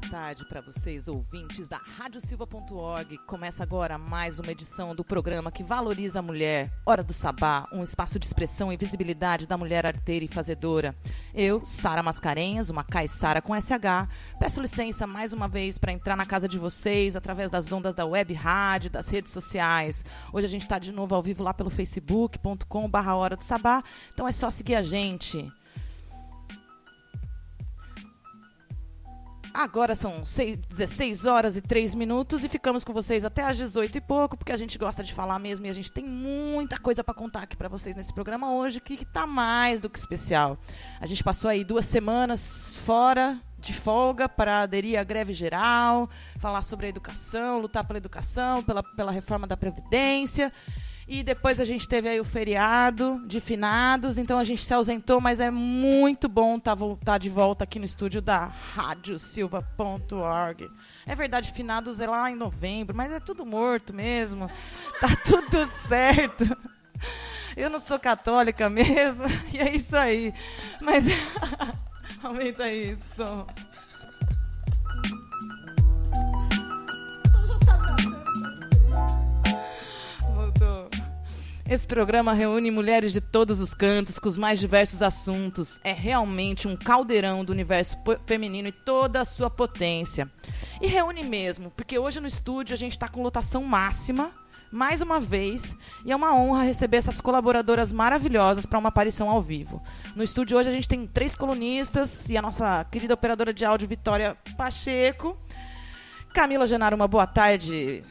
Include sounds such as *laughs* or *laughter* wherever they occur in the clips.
tarde para vocês, ouvintes da radiosilva.org. Começa agora mais uma edição do programa que valoriza a mulher. Hora do Sabá, um espaço de expressão e visibilidade da mulher arteira e fazedora. Eu, Sara Mascarenhas, uma Sara com SH, peço licença mais uma vez para entrar na casa de vocês através das ondas da web rádio, das redes sociais. Hoje a gente está de novo ao vivo lá pelo facebook.com/barra Hora do Sabá. Então é só seguir a gente. Agora são 6, 16 horas e 3 minutos e ficamos com vocês até às 18 e pouco, porque a gente gosta de falar mesmo e a gente tem muita coisa para contar aqui para vocês nesse programa hoje, que está mais do que especial. A gente passou aí duas semanas fora de folga para aderir à greve geral, falar sobre a educação, lutar pela educação, pela, pela reforma da Previdência. E depois a gente teve aí o feriado de finados, então a gente se ausentou, mas é muito bom estar tá, de volta aqui no estúdio da radiosilva.org. É verdade, finados é lá em novembro, mas é tudo morto mesmo. *laughs* Tá tudo certo. Eu não sou católica mesmo, *laughs* e é isso aí. Mas *laughs* aumenta isso. Esse programa reúne mulheres de todos os cantos, com os mais diversos assuntos. É realmente um caldeirão do universo feminino e toda a sua potência. E reúne mesmo, porque hoje no estúdio a gente está com lotação máxima, mais uma vez, e é uma honra receber essas colaboradoras maravilhosas para uma aparição ao vivo. No estúdio hoje a gente tem três colunistas e a nossa querida operadora de áudio Vitória Pacheco. Camila Genaro, uma boa tarde.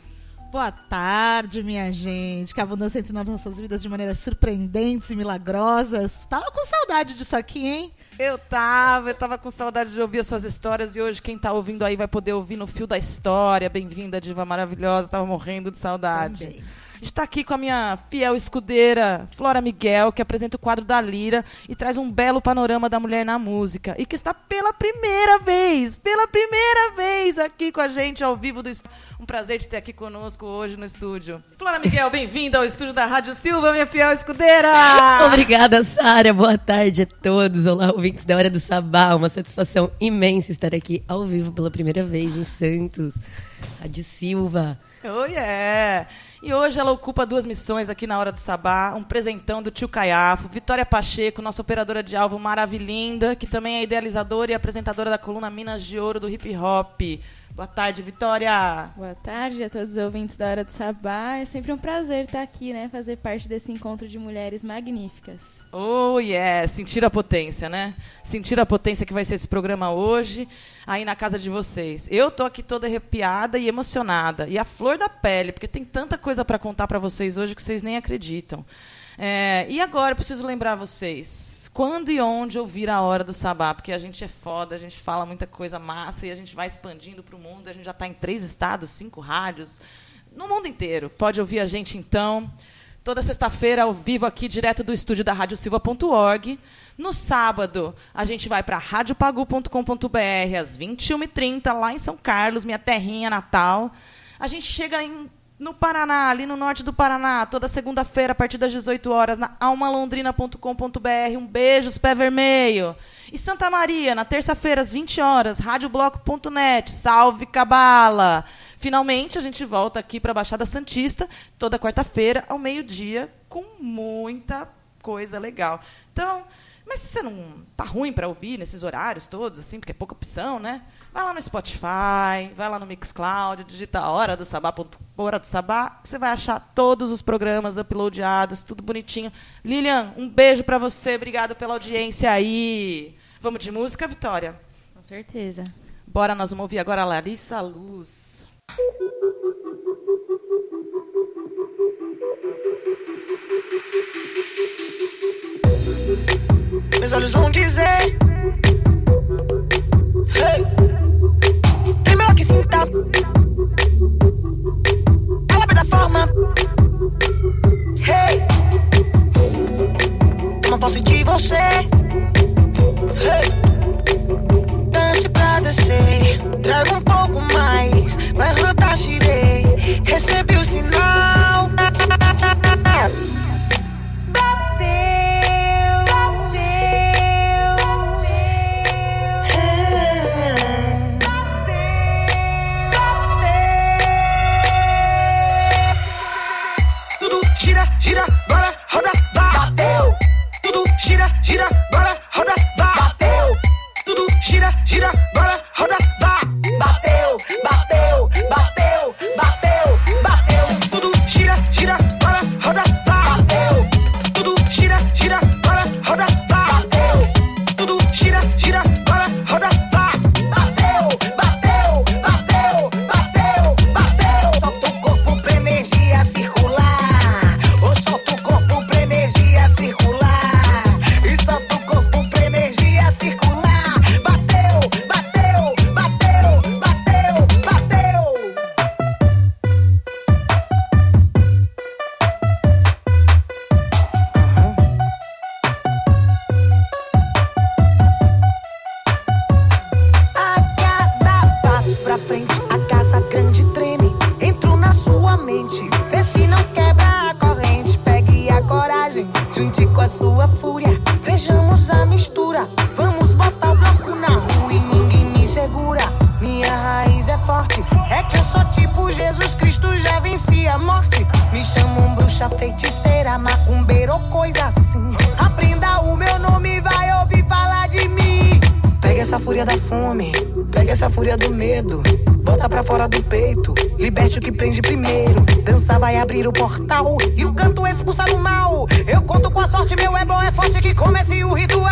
Boa tarde, minha gente. Que a abundância entre nas nossas vidas de maneiras surpreendentes e milagrosas. Tava com saudade disso aqui, hein? Eu tava, eu tava com saudade de ouvir as suas histórias e hoje quem tá ouvindo aí vai poder ouvir no fio da história. Bem-vinda, diva maravilhosa. Tava morrendo de saudade. Também. Está aqui com a minha fiel escudeira, Flora Miguel, que apresenta o quadro da Lira e traz um belo panorama da mulher na música. E que está pela primeira vez, pela primeira vez aqui com a gente ao vivo do Um prazer de ter aqui conosco hoje no estúdio. Flora Miguel, bem-vinda ao estúdio da Rádio Silva, minha fiel escudeira. *laughs* Obrigada, Sara. Boa tarde a todos. Olá, ouvintes da Hora do Sabá. Uma satisfação imensa estar aqui ao vivo pela primeira vez em Santos. Rádio Silva. Oh, yeah! E hoje ela ocupa duas missões aqui na Hora do Sabá, um presentão do tio Caiafo, Vitória Pacheco, nossa operadora de alvo maravilhinda, que também é idealizadora e apresentadora da coluna Minas de Ouro do Hip Hop. Boa tarde, Vitória. Boa tarde a todos os ouvintes da Hora do Sabá. É sempre um prazer estar aqui, né? Fazer parte desse encontro de mulheres magníficas. Oh, yeah! Sentir a potência, né? Sentir a potência que vai ser esse programa hoje, aí na casa de vocês. Eu tô aqui toda arrepiada e emocionada. E a flor da pele, porque tem tanta coisa para contar para vocês hoje que vocês nem acreditam. É, e agora, eu preciso lembrar vocês quando e onde ouvir a hora do sabá, porque a gente é foda, a gente fala muita coisa massa e a gente vai expandindo para o mundo. A gente já está em três estados, cinco rádios, no mundo inteiro. Pode ouvir a gente então. Toda sexta-feira, ao vivo, aqui, direto do estúdio da radiosilva.org. No sábado, a gente vai para radiopagu.com.br, às 21h30, lá em São Carlos, minha terrinha natal. A gente chega em no Paraná, ali no norte do Paraná, toda segunda-feira, a partir das 18 horas, na almalondrina.com.br. Um beijo, pé vermelho. E Santa Maria, na terça-feira, às 20 horas, radiobloco.net. Salve Cabala! Finalmente, a gente volta aqui para a Baixada Santista, toda quarta-feira, ao meio-dia, com muita coisa legal. Então, mas se você não tá ruim para ouvir nesses horários todos, assim, porque é pouca opção, né? Vai lá no Spotify, vai lá no Mixcloud, digita hora do sabá, hora do sabá, você vai achar todos os programas uploadados, tudo bonitinho. Lilian, um beijo para você, obrigado pela audiência aí. Vamos de música, Vitória? Com certeza. Bora, nós vamos ouvir agora a Larissa Luz. Meus olhos vão dizer. Hey. Tremeu que sinta. Ela da forma. Hey. você. Hey. Dance pra descer, traga um pouco mais, vai rodar girei. Recebi o sinal. Roda, vai. Bateu. Tudo gira, gira, bora, roda, vai. Bateu. Tudo gira, gira, bora, roda, vai. Bateu, bateu, bateu, bateu, do medo. Bota pra fora do peito, liberte o que prende primeiro. Dança vai abrir o portal e o canto expulsar o mal. Eu conto com a sorte, meu bom, é forte que comece o ritual.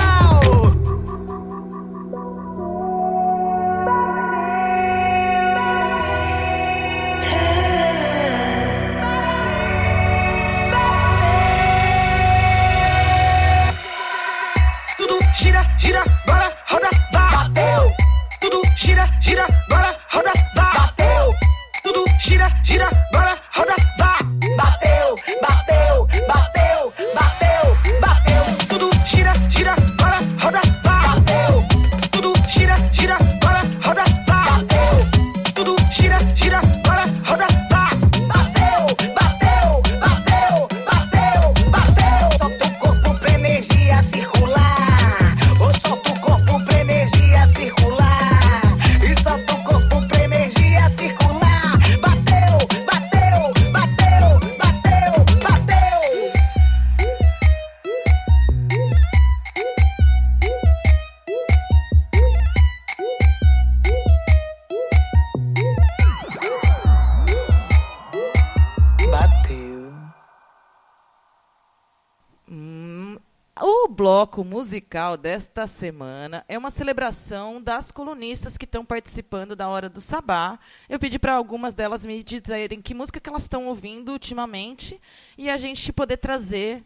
Musical desta semana é uma celebração das colunistas que estão participando da Hora do Sabá. Eu pedi para algumas delas me dizerem que música que elas estão ouvindo ultimamente e a gente poder trazer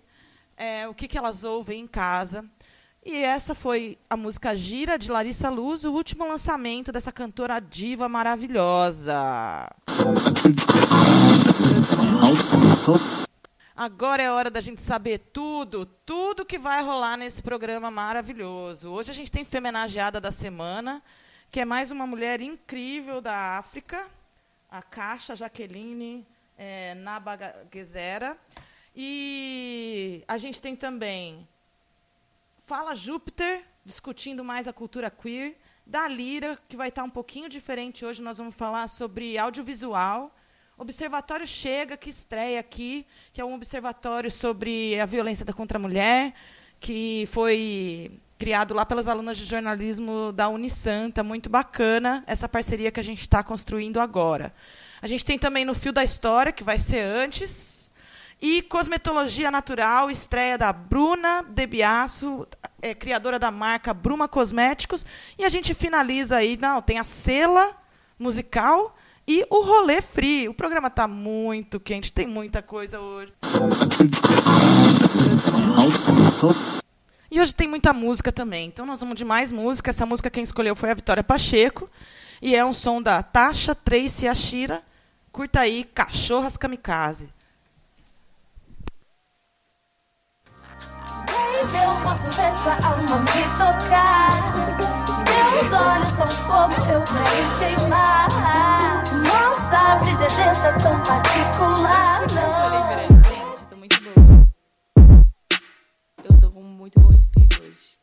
é, o que, que elas ouvem em casa. E essa foi a música Gira, de Larissa Luz, o último lançamento dessa cantora diva maravilhosa. Agora é hora da gente saber tudo, tudo que vai rolar nesse programa maravilhoso. Hoje a gente tem Femenageada da Semana, que é mais uma mulher incrível da África, a Caixa Jaqueline é. E a gente tem também Fala Júpiter, discutindo mais a cultura queer. Da Lira, que vai estar um pouquinho diferente hoje, nós vamos falar sobre audiovisual. Observatório Chega, que estreia aqui, que é um observatório sobre a violência contra a mulher, que foi criado lá pelas alunas de jornalismo da Unisanta. Muito bacana essa parceria que a gente está construindo agora. A gente tem também no Fio da História, que vai ser antes. E Cosmetologia Natural, estreia da Bruna Debiasso, é, criadora da marca Bruma Cosméticos. E a gente finaliza aí, não, tem a Cela musical e o Rolê Free. O programa está muito quente, tem muita coisa hoje. E hoje tem muita música também. Então nós vamos de mais música. Essa música quem escolheu foi a Vitória Pacheco. E é um som da Tasha Tracy Ashira. Curta aí, Cachorras Kamikaze. Eu posso ver sua alma me tocar. Seus olhos são fogo, eu quero queimar. Nossa brisa é densa, tão particular. Não. Gente, tô muito boa. Eu tô com muito bom espírito hoje.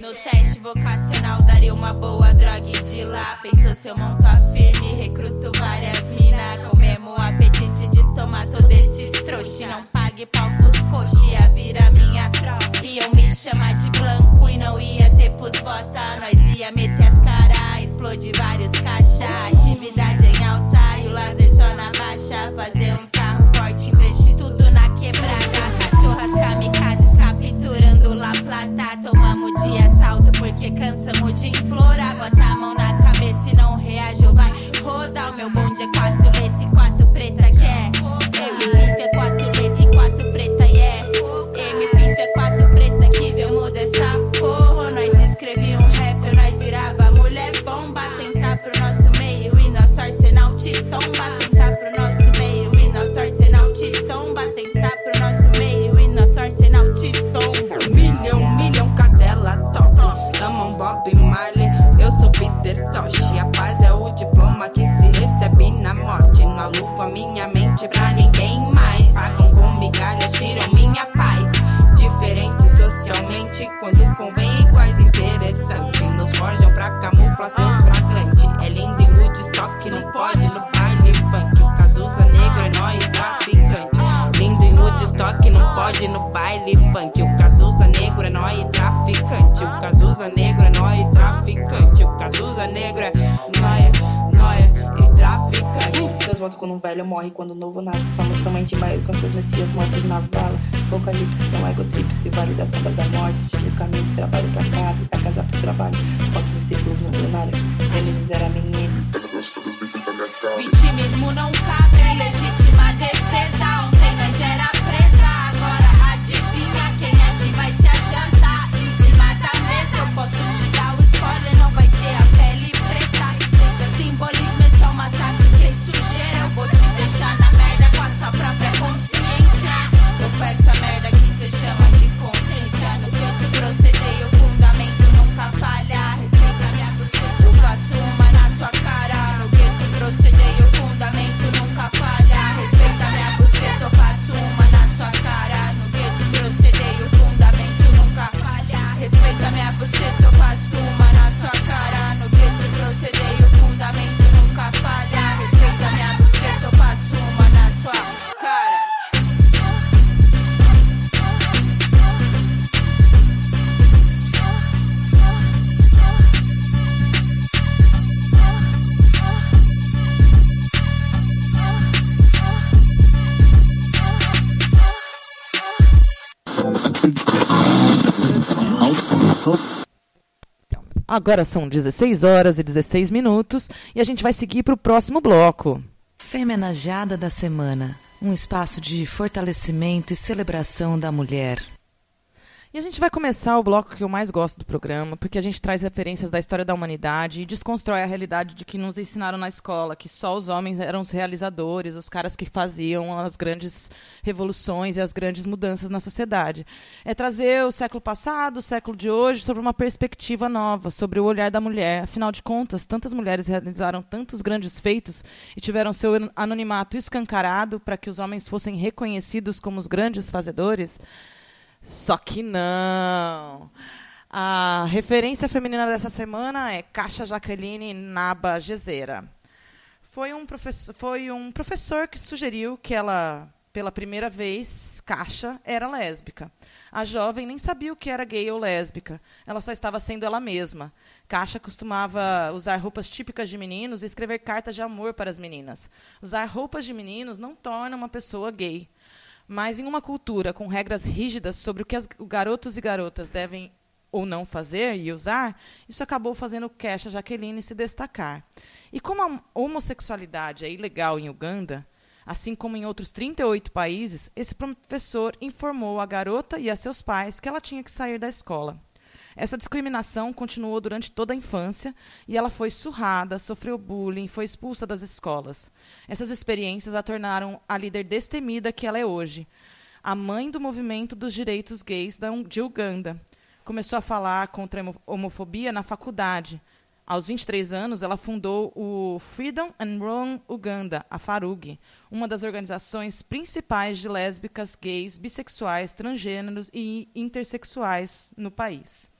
No teste vocacional daria uma boa droga de lá. Pensou se eu monto a firme, recruto várias mina. Com mesmo apetite de tomar todo esses trouxe. Não pague pau pros coxi, ia virar minha tropa. Iam me chamar de blanco e não ia ter pros bota. Nós ia meter as caras, explodir vários caixa. Atividade em alta e o laser só na baixa. Fazer uns morre, quando Agora são 16 horas e 16 minutos e a gente vai seguir para o próximo bloco. Femenajada da Semana um espaço de fortalecimento e celebração da mulher. A gente vai começar o bloco que eu mais gosto do programa, porque a gente traz referências da história da humanidade e desconstrói a realidade de que nos ensinaram na escola, que só os homens eram os realizadores, os caras que faziam as grandes revoluções e as grandes mudanças na sociedade. É trazer o século passado, o século de hoje, sobre uma perspectiva nova, sobre o olhar da mulher. Afinal de contas, tantas mulheres realizaram tantos grandes feitos e tiveram seu anonimato escancarado para que os homens fossem reconhecidos como os grandes fazedores. Só que não. A referência feminina dessa semana é Caixa Jaqueline Naba Gezeira. Foi um, foi um professor que sugeriu que ela, pela primeira vez, Caixa era lésbica. A jovem nem sabia o que era gay ou lésbica. Ela só estava sendo ela mesma. Caixa costumava usar roupas típicas de meninos e escrever cartas de amor para as meninas. Usar roupas de meninos não torna uma pessoa gay. Mas em uma cultura com regras rígidas sobre o que as garotos e garotas devem ou não fazer e usar, isso acabou fazendo Kesha Jaqueline se destacar. E como a homossexualidade é ilegal em Uganda, assim como em outros 38 países, esse professor informou a garota e a seus pais que ela tinha que sair da escola. Essa discriminação continuou durante toda a infância e ela foi surrada, sofreu bullying, foi expulsa das escolas. Essas experiências a tornaram a líder destemida que ela é hoje. a mãe do movimento dos direitos gays de Uganda. Começou a falar contra a homo- homofobia na faculdade. Aos 23 anos, ela fundou o Freedom and Wrong Uganda, a FARUG, uma das organizações principais de lésbicas, gays, bissexuais, transgêneros e intersexuais no país.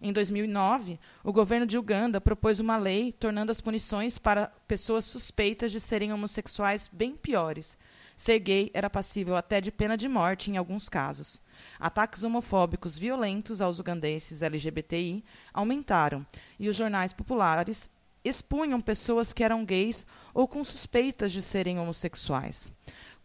Em 2009, o governo de Uganda propôs uma lei tornando as punições para pessoas suspeitas de serem homossexuais bem piores. Ser gay era passível até de pena de morte em alguns casos. Ataques homofóbicos violentos aos ugandenses LGBTI aumentaram e os jornais populares expunham pessoas que eram gays ou com suspeitas de serem homossexuais.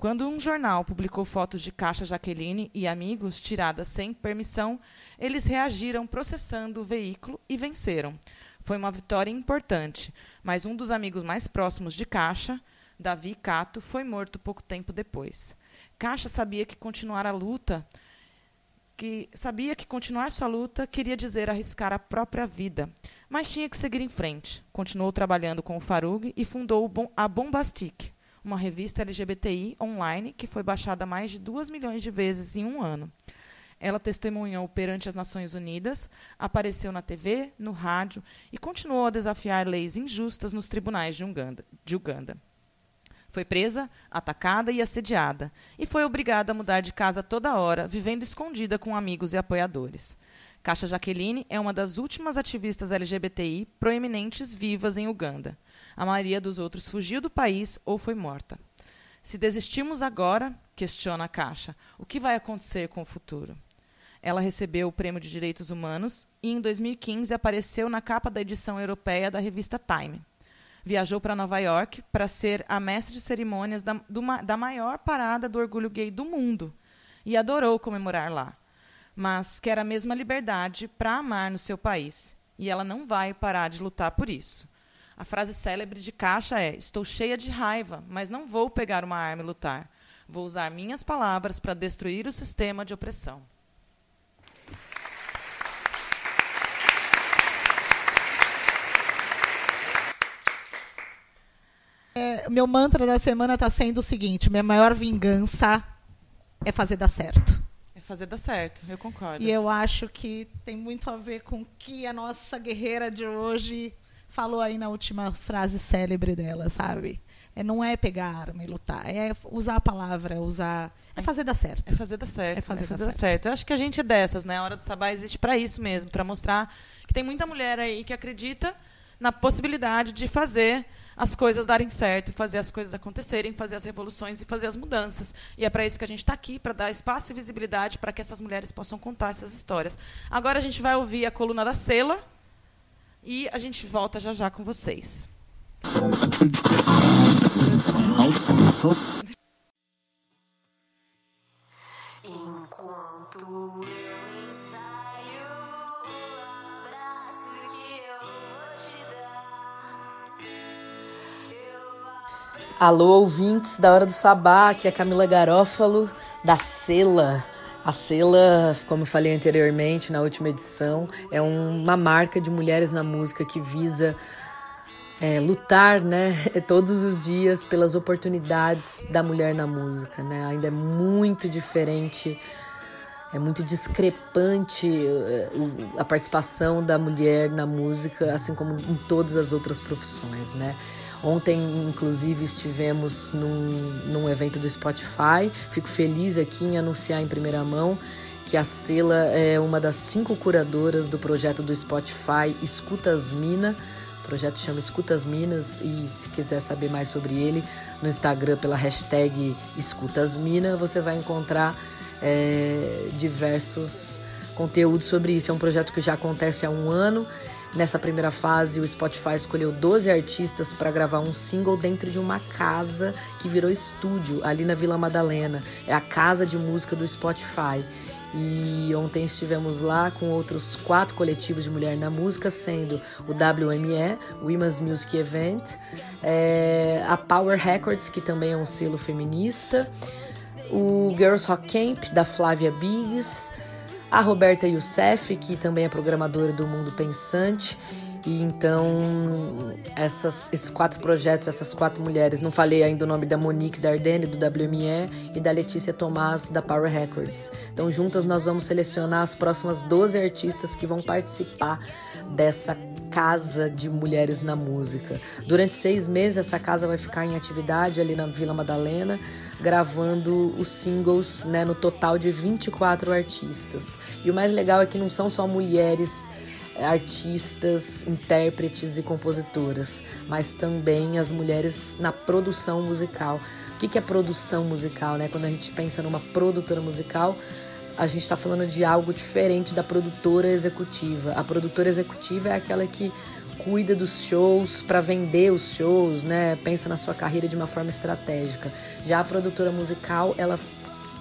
Quando um jornal publicou fotos de Caixa Jaqueline e amigos tiradas sem permissão, eles reagiram processando o veículo e venceram. Foi uma vitória importante, mas um dos amigos mais próximos de Caixa, Davi Cato, foi morto pouco tempo depois. Caixa sabia que continuar a luta que sabia que continuar sua luta queria dizer arriscar a própria vida, mas tinha que seguir em frente. Continuou trabalhando com o Farug e fundou a Bombastic, uma revista LGBTI online que foi baixada mais de 2 milhões de vezes em um ano. Ela testemunhou perante as Nações Unidas, apareceu na TV, no rádio e continuou a desafiar leis injustas nos tribunais de Uganda. De Uganda. Foi presa, atacada e assediada, e foi obrigada a mudar de casa toda hora, vivendo escondida com amigos e apoiadores. Caixa Jaqueline é uma das últimas ativistas LGBTI proeminentes vivas em Uganda. A maioria dos outros fugiu do país ou foi morta. Se desistirmos agora, questiona a Caixa, o que vai acontecer com o futuro? Ela recebeu o Prêmio de Direitos Humanos e, em 2015, apareceu na capa da edição europeia da revista Time. Viajou para Nova York para ser a mestre de cerimônias da, do da maior parada do orgulho gay do mundo e adorou comemorar lá. Mas quer a mesma liberdade para amar no seu país e ela não vai parar de lutar por isso. A frase célebre de Caixa é: Estou cheia de raiva, mas não vou pegar uma arma e lutar. Vou usar minhas palavras para destruir o sistema de opressão. É, meu mantra da semana está sendo o seguinte: minha maior vingança é fazer dar certo. É fazer dar certo, eu concordo. E eu acho que tem muito a ver com o que a nossa guerreira de hoje falou aí na última frase célebre dela, sabe? É, não é pegar arma e lutar, é usar a palavra, usar. É fazer dar certo. É fazer dar certo. É fazer dar dar certo. Eu acho que a gente é dessas, né? A Hora do Sabá existe para isso mesmo, para mostrar que tem muita mulher aí que acredita na possibilidade de fazer as coisas darem certo, fazer as coisas acontecerem, fazer as revoluções e fazer as mudanças. E é para isso que a gente está aqui, para dar espaço e visibilidade para que essas mulheres possam contar essas histórias. Agora a gente vai ouvir a coluna da Sela e a gente volta já já com vocês. Enquanto eu ensaio o abraço que eu vou te dar. Alô, ouvintes da Hora do Sabá, aqui é a Camila Garófalo, da Sela. A Sela, como eu falei anteriormente na última edição, é um- uma marca de mulheres na música que visa é, lutar, né, *laughs* todos os dias pelas oportunidades da mulher na música, né? Ainda é muito diferente, é muito discrepante eh, a participação da mulher na música, assim como em todas as outras profissões, né? Ontem, inclusive, estivemos num, num evento do Spotify. Fico feliz aqui em anunciar em primeira mão que a Sela é uma das cinco curadoras do projeto do Spotify Escutas Mina. O projeto chama Escutas Minas e se quiser saber mais sobre ele, no Instagram pela hashtag Escutas Mina, você vai encontrar é, diversos conteúdos sobre isso. É um projeto que já acontece há um ano. Nessa primeira fase, o Spotify escolheu 12 artistas para gravar um single dentro de uma casa que virou estúdio ali na Vila Madalena. É a casa de música do Spotify. E ontem estivemos lá com outros quatro coletivos de mulher na música, sendo o WME, Women's Music Event, é, a Power Records, que também é um selo feminista, o Girls Rock Camp, da Flávia Biggs, a Roberta Youssef, que também é programadora do Mundo Pensante, E então, essas, esses quatro projetos, essas quatro mulheres, não falei ainda o nome da Monique Dardenne, do WME, e da Letícia Tomás, da Power Records. Então, juntas, nós vamos selecionar as próximas 12 artistas que vão participar dessa casa de mulheres na música. Durante seis meses, essa casa vai ficar em atividade ali na Vila Madalena, gravando os singles né, no total de 24 artistas. E o mais legal é que não são só mulheres artistas, intérpretes e compositoras, mas também as mulheres na produção musical. O que é produção musical, né? Quando a gente pensa numa produtora musical, a gente está falando de algo diferente da produtora executiva. A produtora executiva é aquela que cuida dos shows para vender os shows, né? Pensa na sua carreira de uma forma estratégica. Já a produtora musical, ela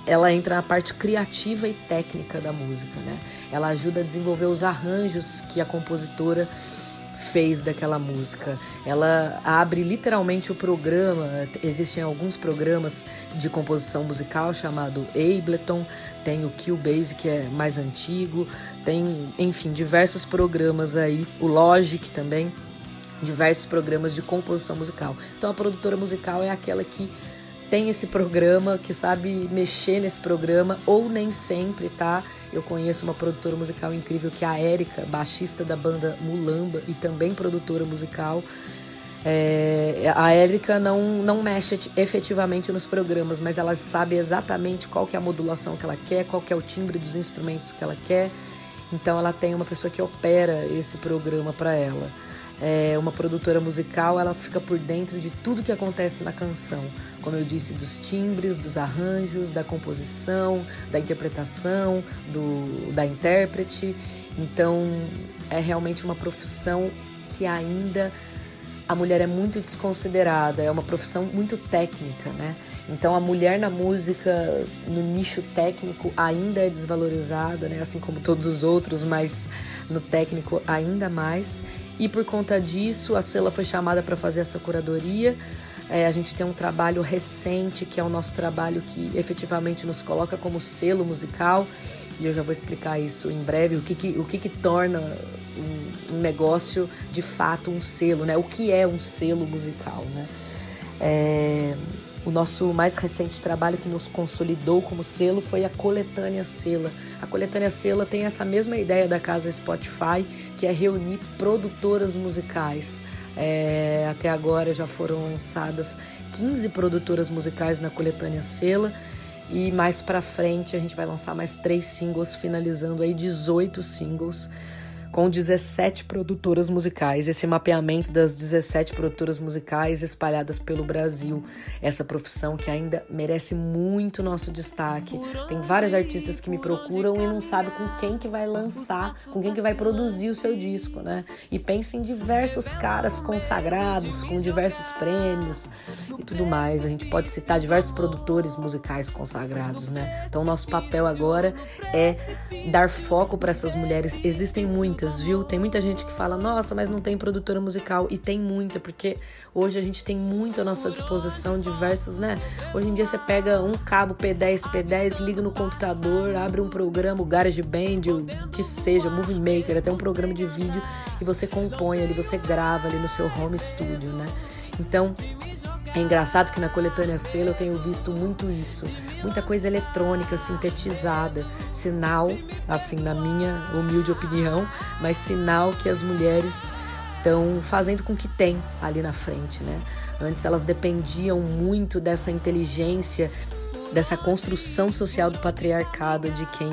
ela entra na parte criativa e técnica da música, né? Ela ajuda a desenvolver os arranjos que a compositora fez daquela música. Ela abre literalmente o programa. Existem alguns programas de composição musical chamado Ableton, tem o Cubase que é mais antigo, tem, enfim, diversos programas aí, o Logic também, diversos programas de composição musical. Então a produtora musical é aquela que tem esse programa, que sabe mexer nesse programa, ou nem sempre, tá? Eu conheço uma produtora musical incrível que é a Érica, baixista da banda Mulamba e também produtora musical. É, a Érica não, não mexe efetivamente nos programas, mas ela sabe exatamente qual que é a modulação que ela quer, qual que é o timbre dos instrumentos que ela quer. Então ela tem uma pessoa que opera esse programa para ela é, uma produtora musical, ela fica por dentro de tudo que acontece na canção. Como eu disse, dos timbres, dos arranjos, da composição, da interpretação, do, da intérprete. Então, é realmente uma profissão que ainda a mulher é muito desconsiderada, é uma profissão muito técnica, né? Então a mulher na música, no nicho técnico, ainda é desvalorizada, né? Assim como todos os outros, mas no técnico ainda mais. E por conta disso, a Sela foi chamada para fazer essa curadoria. É, a gente tem um trabalho recente, que é o nosso trabalho que efetivamente nos coloca como selo musical. E eu já vou explicar isso em breve, o que, que o que, que torna um, negócio de fato um selo, né? O que é um selo musical, né? É, o nosso mais recente trabalho que nos consolidou como selo foi a Coletânea Sela. A Coletânea Sela tem essa mesma ideia da casa Spotify, que é reunir produtoras musicais. É, até agora já foram lançadas 15 produtoras musicais na Coletânea Sela. E mais para frente a gente vai lançar mais três singles, finalizando aí 18 singles com 17 produtoras musicais, esse mapeamento das 17 produtoras musicais espalhadas pelo Brasil. Essa profissão que ainda merece muito nosso destaque. Tem vários artistas que me procuram e não sabem com quem que vai lançar, com quem que vai produzir o seu disco, né? E pensa em diversos caras consagrados, com diversos prêmios e tudo mais. A gente pode citar diversos produtores musicais consagrados, né? Então, nosso papel agora é dar foco para essas mulheres. Existem muitas muitas, viu? Tem muita gente que fala, nossa, mas não tem produtora musical. E tem muita, porque hoje a gente tem muito à nossa disposição, diversas, né? Hoje em dia você pega um cabo P10, P10, liga no computador, abre um programa, o GarageBand, o que seja, Movie Maker, até um programa de vídeo, e você compõe ali, você grava ali no seu home studio, né? Então, é engraçado que na coletânea selo eu tenho visto muito isso, muita coisa eletrônica sintetizada, sinal, assim na minha humilde opinião, mas sinal que as mulheres estão fazendo com que tem ali na frente, né? Antes elas dependiam muito dessa inteligência, dessa construção social do patriarcado de quem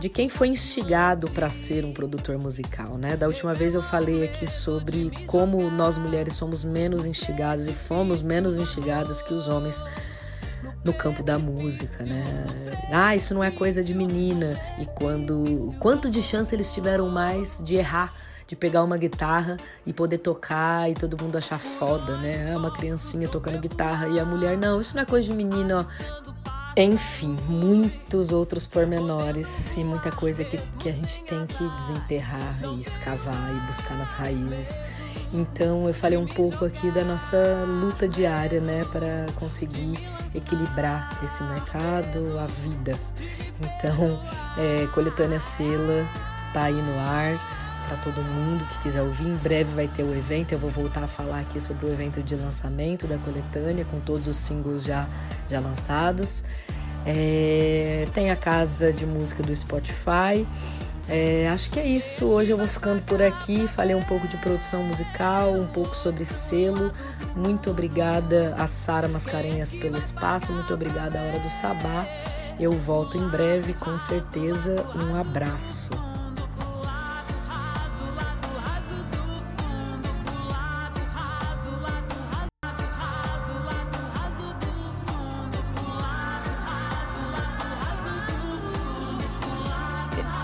de quem foi instigado para ser um produtor musical, né? Da última vez eu falei aqui sobre como nós mulheres somos menos instigadas e fomos menos instigadas que os homens no campo da música, né? Ah, isso não é coisa de menina. E quando quanto de chance eles tiveram mais de errar, de pegar uma guitarra e poder tocar e todo mundo achar foda, né? Ah, uma criancinha tocando guitarra e a mulher não, isso não é coisa de menina, ó. Enfim, muitos outros pormenores e muita coisa que, que a gente tem que desenterrar e escavar e buscar nas raízes. Então, eu falei um pouco aqui da nossa luta diária, né, para conseguir equilibrar esse mercado, a vida. Então, é, Coletânea Sela tá aí no ar para todo mundo que quiser ouvir. Em breve vai ter o evento, eu vou voltar a falar aqui sobre o evento de lançamento da coletânea, com todos os singles já, já lançados. É, tem a casa de música do Spotify. É, acho que é isso. Hoje eu vou ficando por aqui. Falei um pouco de produção musical, um pouco sobre selo. Muito obrigada a Sara Mascarenhas pelo espaço. Muito obrigada à Hora do Sabá. Eu volto em breve, com certeza. Um abraço.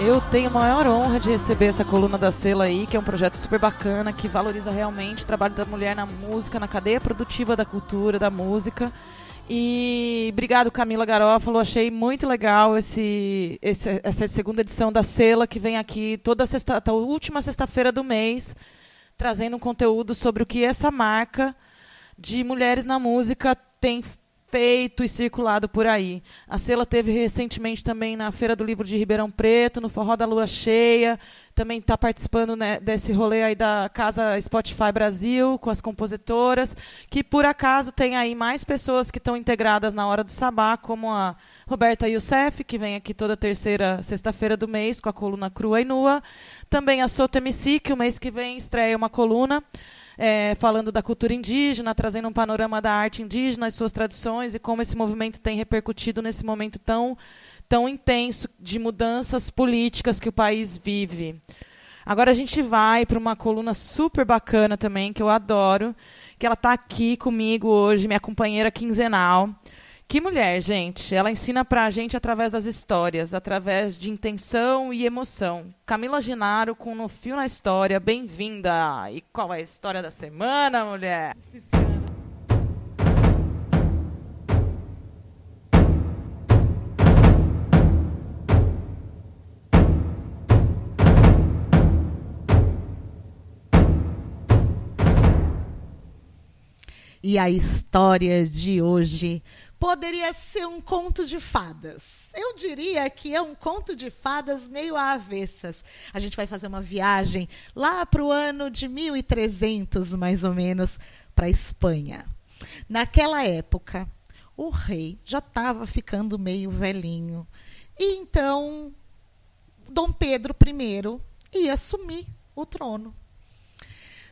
Eu tenho a maior honra de receber essa coluna da Sela aí, que é um projeto super bacana, que valoriza realmente o trabalho da mulher na música, na cadeia produtiva da cultura, da música. E obrigado, Camila Garófalo. Achei muito legal esse, esse, essa segunda edição da Sela, que vem aqui toda sexta, a última sexta-feira do mês, trazendo um conteúdo sobre o que essa marca de mulheres na música tem feito e circulado por aí. A Sela teve recentemente também na Feira do Livro de Ribeirão Preto, no Forró da Lua Cheia, também está participando né, desse rolê aí da Casa Spotify Brasil, com as compositoras, que por acaso tem aí mais pessoas que estão integradas na Hora do Sabá, como a Roberta Youssef, que vem aqui toda terceira sexta-feira do mês com a coluna Crua e Nua, também a Soto MC, que o mês que vem estreia uma coluna, é, falando da cultura indígena, trazendo um panorama da arte indígena, as suas tradições e como esse movimento tem repercutido nesse momento tão, tão intenso de mudanças políticas que o país vive. Agora a gente vai para uma coluna super bacana também, que eu adoro, que ela está aqui comigo hoje, minha companheira quinzenal. Que mulher, gente. Ela ensina pra gente através das histórias, através de intenção e emoção. Camila Ginaro com No Fio na História. Bem-vinda. E qual é a história da semana, mulher? E a história de hoje poderia ser um conto de fadas. Eu diria que é um conto de fadas meio avessas. A gente vai fazer uma viagem lá para o ano de 1300, mais ou menos, para a Espanha. Naquela época, o rei já estava ficando meio velhinho. E então, Dom Pedro I ia assumir o trono.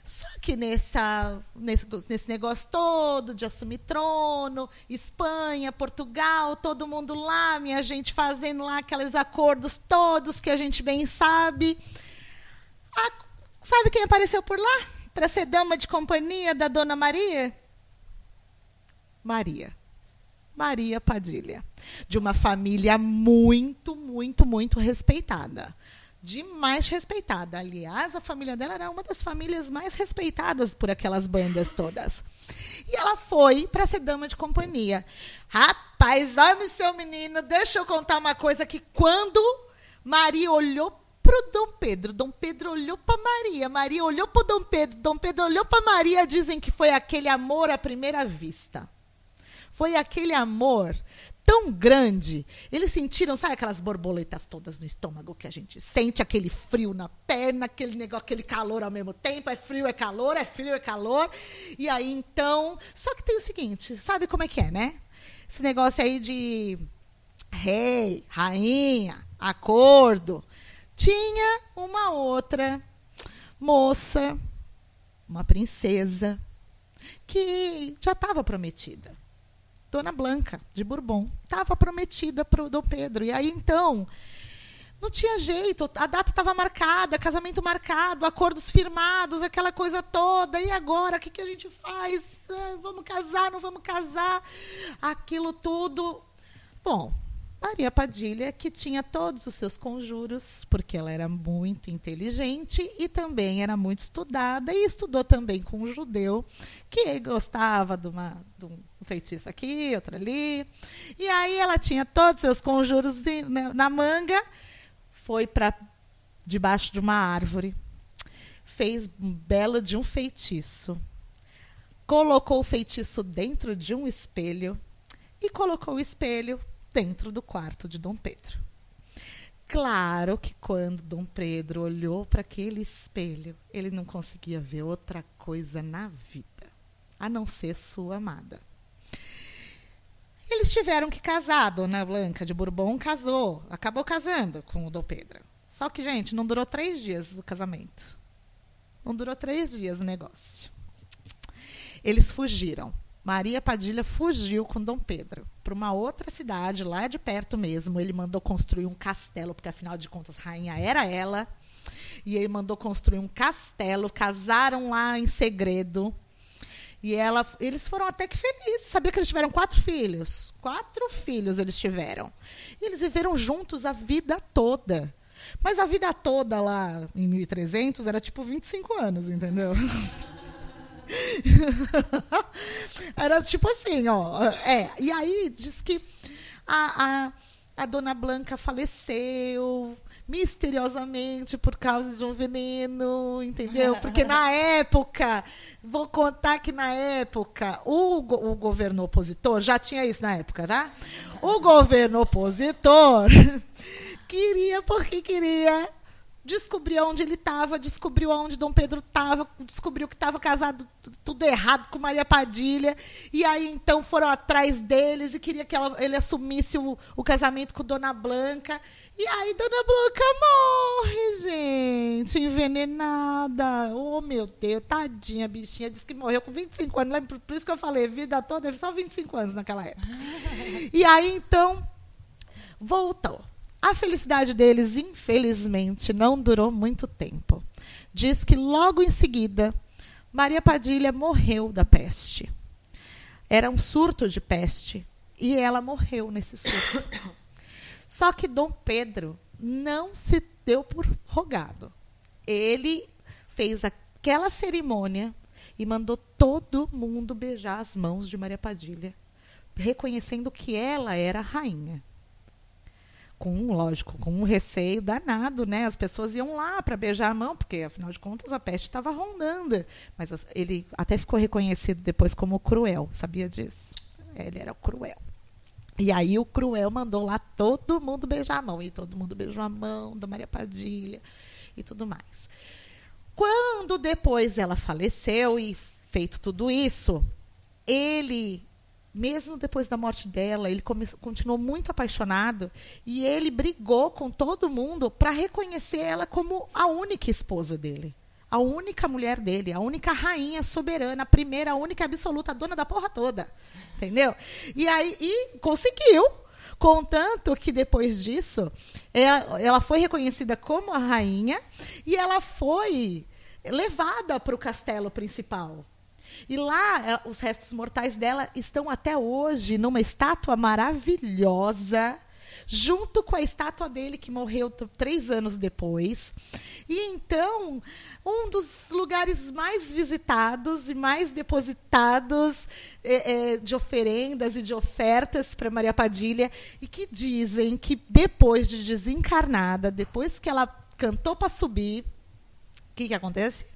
Só que nessa, nesse, nesse negócio todo de assumir trono, Espanha, Portugal, todo mundo lá, minha gente fazendo lá aqueles acordos todos que a gente bem sabe. A, sabe quem apareceu por lá? Para ser dama de companhia da Dona Maria? Maria. Maria Padilha. De uma família muito, muito, muito respeitada demais respeitada. Aliás, a família dela era uma das famílias mais respeitadas por aquelas bandas todas. E ela foi para ser dama de companhia. Rapaz, homem seu menino, deixa eu contar uma coisa que quando Maria olhou para o Dom Pedro, Dom Pedro olhou para Maria, Maria olhou para Dom Pedro, Dom Pedro olhou para Maria, dizem que foi aquele amor à primeira vista. Foi aquele amor tão grande. Eles sentiram, sabe aquelas borboletas todas no estômago que a gente sente, aquele frio na perna, aquele negócio, aquele calor ao mesmo tempo, é frio, é calor, é frio, é calor. E aí então, só que tem o seguinte, sabe como é que é, né? Esse negócio aí de rei, rainha, acordo. Tinha uma outra moça, uma princesa, que já estava prometida. Dona Blanca de Bourbon. Estava prometida para o Dom Pedro. E aí, então, não tinha jeito. A data estava marcada, casamento marcado, acordos firmados, aquela coisa toda. E agora, o que, que a gente faz? Ah, vamos casar, não vamos casar? Aquilo tudo. Bom, Maria Padilha, que tinha todos os seus conjuros, porque ela era muito inteligente e também era muito estudada, e estudou também com um judeu que gostava de, uma, de um feitiço aqui, outro ali. E aí ela tinha todos os seus conjuros de, na, na manga, foi para debaixo de uma árvore, fez um belo de um feitiço, colocou o feitiço dentro de um espelho e colocou o espelho dentro do quarto de Dom Pedro. Claro que quando Dom Pedro olhou para aquele espelho, ele não conseguia ver outra coisa na vida, a não ser sua amada. Eles tiveram que casar, Dona Blanca de Bourbon casou, acabou casando com o Dom Pedro. Só que, gente, não durou três dias o casamento. Não durou três dias o negócio. Eles fugiram. Maria Padilha fugiu com Dom Pedro para uma outra cidade, lá de perto mesmo. Ele mandou construir um castelo, porque afinal de contas, rainha era ela. E ele mandou construir um castelo, casaram lá em segredo. E ela, eles foram até que felizes. Sabia que eles tiveram quatro filhos? Quatro filhos eles tiveram. E eles viveram juntos a vida toda. Mas a vida toda lá em 1300 era tipo 25 anos, entendeu? *laughs* Era tipo assim, ó. É, e aí diz que a, a, a dona Blanca faleceu misteriosamente por causa de um veneno, entendeu? Porque na época, vou contar que na época, o, o governo opositor, já tinha isso na época, tá? O governo opositor *laughs* queria porque queria descobriu onde ele estava, descobriu onde Dom Pedro estava, descobriu que estava casado tudo errado com Maria Padilha, e aí então foram atrás deles e queria que ela- ele assumisse o, o casamento com Dona Blanca, e aí Dona Blanca morre, gente, envenenada, oh meu Deus, tadinha, bichinha, disse que morreu com 25 anos, lembra? por isso que eu falei, vida toda, teve só 25 anos naquela época. *laughs* e aí então, voltou. A felicidade deles, infelizmente, não durou muito tempo. Diz que logo em seguida, Maria Padilha morreu da peste. Era um surto de peste e ela morreu nesse surto. *coughs* Só que Dom Pedro não se deu por rogado. Ele fez aquela cerimônia e mandou todo mundo beijar as mãos de Maria Padilha, reconhecendo que ela era a rainha com, lógico, com um receio danado, né? As pessoas iam lá para beijar a mão, porque afinal de contas a peste estava rondando. Mas as- ele até ficou reconhecido depois como cruel, sabia disso? Ele era cruel. E aí o cruel mandou lá todo mundo beijar a mão e todo mundo beijou a mão da Maria Padilha e tudo mais. Quando depois ela faleceu e feito tudo isso, ele mesmo depois da morte dela, ele continuou muito apaixonado e ele brigou com todo mundo para reconhecer ela como a única esposa dele. A única mulher dele, a única rainha soberana, a primeira, a única absoluta, a dona da porra toda. Entendeu? E aí e conseguiu. Contanto que depois disso, ela, ela foi reconhecida como a rainha e ela foi levada para o castelo principal. E lá, os restos mortais dela estão até hoje numa estátua maravilhosa, junto com a estátua dele, que morreu três anos depois. E então, um dos lugares mais visitados e mais depositados eh, eh, de oferendas e de ofertas para Maria Padilha, e que dizem que depois de desencarnada, depois que ela cantou para subir, o que, que acontece?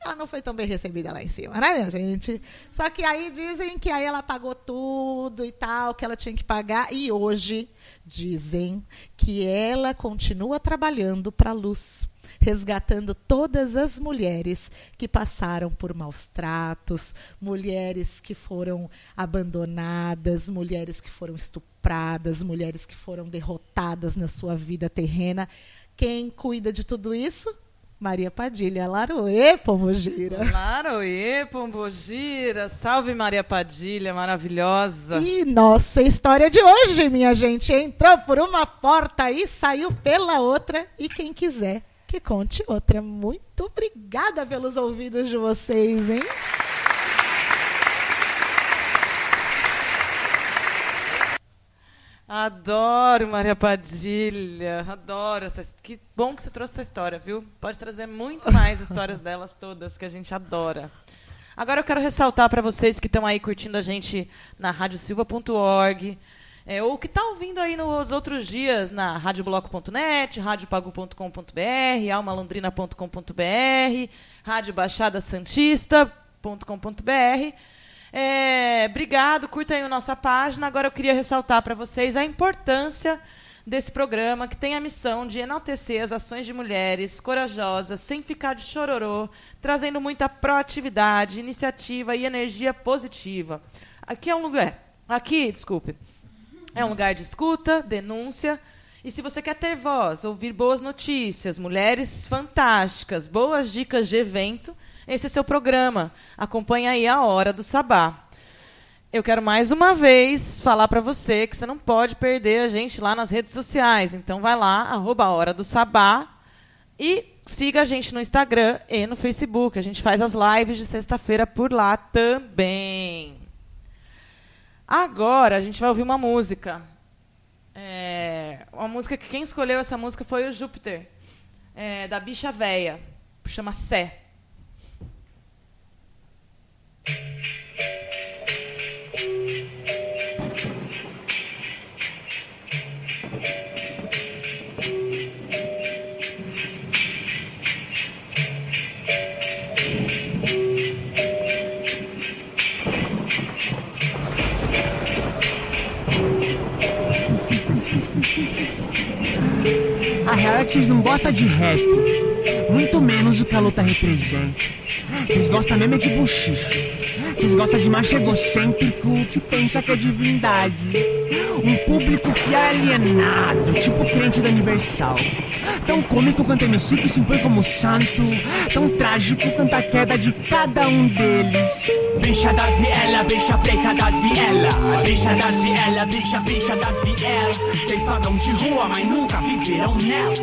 Ela não foi tão bem recebida lá em cima, né, minha gente? Só que aí dizem que aí ela pagou tudo e tal, que ela tinha que pagar. E hoje dizem que ela continua trabalhando para a luz, resgatando todas as mulheres que passaram por maus tratos, mulheres que foram abandonadas, mulheres que foram estupradas, mulheres que foram derrotadas na sua vida terrena. Quem cuida de tudo isso? Maria Padilha, Laroê, Pomogira. Laroê, Pombogira, salve Maria Padilha, maravilhosa. E nossa história de hoje, minha gente, entrou por uma porta e saiu pela outra. E quem quiser que conte outra. Muito obrigada pelos ouvidos de vocês, hein? Adoro Maria Padilha, adoro essa. Que bom que você trouxe essa história, viu? Pode trazer muito *laughs* mais histórias delas todas que a gente adora. Agora eu quero ressaltar para vocês que estão aí curtindo a gente na radiosilva.org, é, ou que está ouvindo aí nos outros dias na radiobloco.net, radiopago.com.br, almalondrina.com.br, radiobaixadasantista.com.br. É, obrigado, curta aí a nossa página. Agora eu queria ressaltar para vocês a importância desse programa que tem a missão de enaltecer as ações de mulheres corajosas, sem ficar de chororô, trazendo muita proatividade, iniciativa e energia positiva. Aqui é um lugar. Aqui, desculpe. É um lugar de escuta, denúncia. E se você quer ter voz, ouvir boas notícias, mulheres fantásticas, boas dicas de evento, esse é seu programa. Acompanhe aí a Hora do Sabá. Eu quero mais uma vez falar para você que você não pode perder a gente lá nas redes sociais. Então vai lá, arroba a Hora do Sabá e siga a gente no Instagram e no Facebook. A gente faz as lives de sexta-feira por lá também. Agora a gente vai ouvir uma música. É, uma música que quem escolheu essa música foi o Júpiter, é, da Bicha Véia. Chama Sé. Gostam de rap. Muito menos o que a luta representa. Vocês gostam mesmo é de buchicho. Vocês gostam de macho egocêntrico que pensa que é divindade. Um público fiel alienado, tipo crente da Universal. Tão cômico quanto MC que se impõe como santo. Tão trágico quanto a queda de cada um deles. Bicha das viela, bicha preta das viela Bicha das viela, bicha, bicha das viela Vocês pagam de rua, mas nunca viveram nela.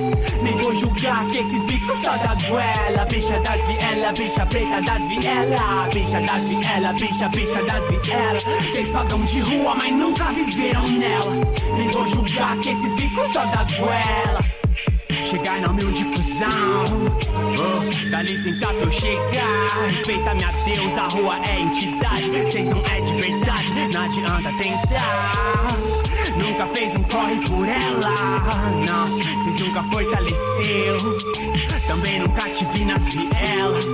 Nem vou julgar que esses bicos só da goela Bicha das viela, bicha preta das viela Bicha das viela, bicha, bicha das viela Vocês pagam de rua, mas nunca viveram nela. Nem vou julgar que esses bicos só da goela Chegar na humilde cuzão oh, Dá licença pra eu chegar. Respeita minha deusa, a rua é entidade. Cês não é de verdade, não adianta tentar. Nunca fez um corre por ela. Não, cês nunca fortaleceu Também nunca te vi nas vielas.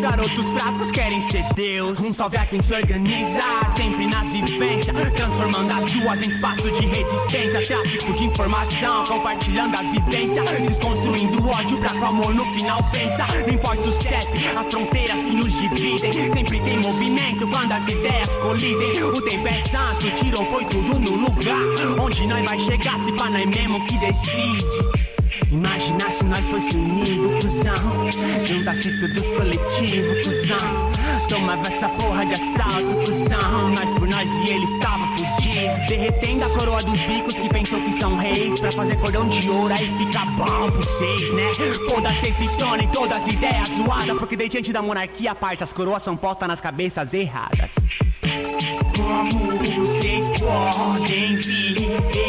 Garotos fracos querem ser Deus. Um salve a quem se organiza Sempre nas vivências. Transformando as ruas em espaço de resistência. Tráfico de informação Compartilhando as vivências. Desconstruindo o ódio pra que o amor no final pensa Não importa o CEP, as fronteiras que nos dividem. Sempre tem movimento quando as ideias colidem. O tempo é santo, tirou, põe tudo no lugar. Onde nós vai chegar se pá nós mesmo que decide Imagina se nós fosse unido, cuzão. Juntasse todos coletivo, cuzão. Tomava essa porra de assalto, cuzão. Nós por nós e eles tava fudido. Derretendo a coroa dos bicos que pensou que são reis. Pra fazer cordão de ouro aí fica bom pro seis, né? Foda-se esse tornem todas as ideias zoadas. Porque daí diante da monarquia, parte as coroas são postas nas cabeças erradas. Como vocês podem viver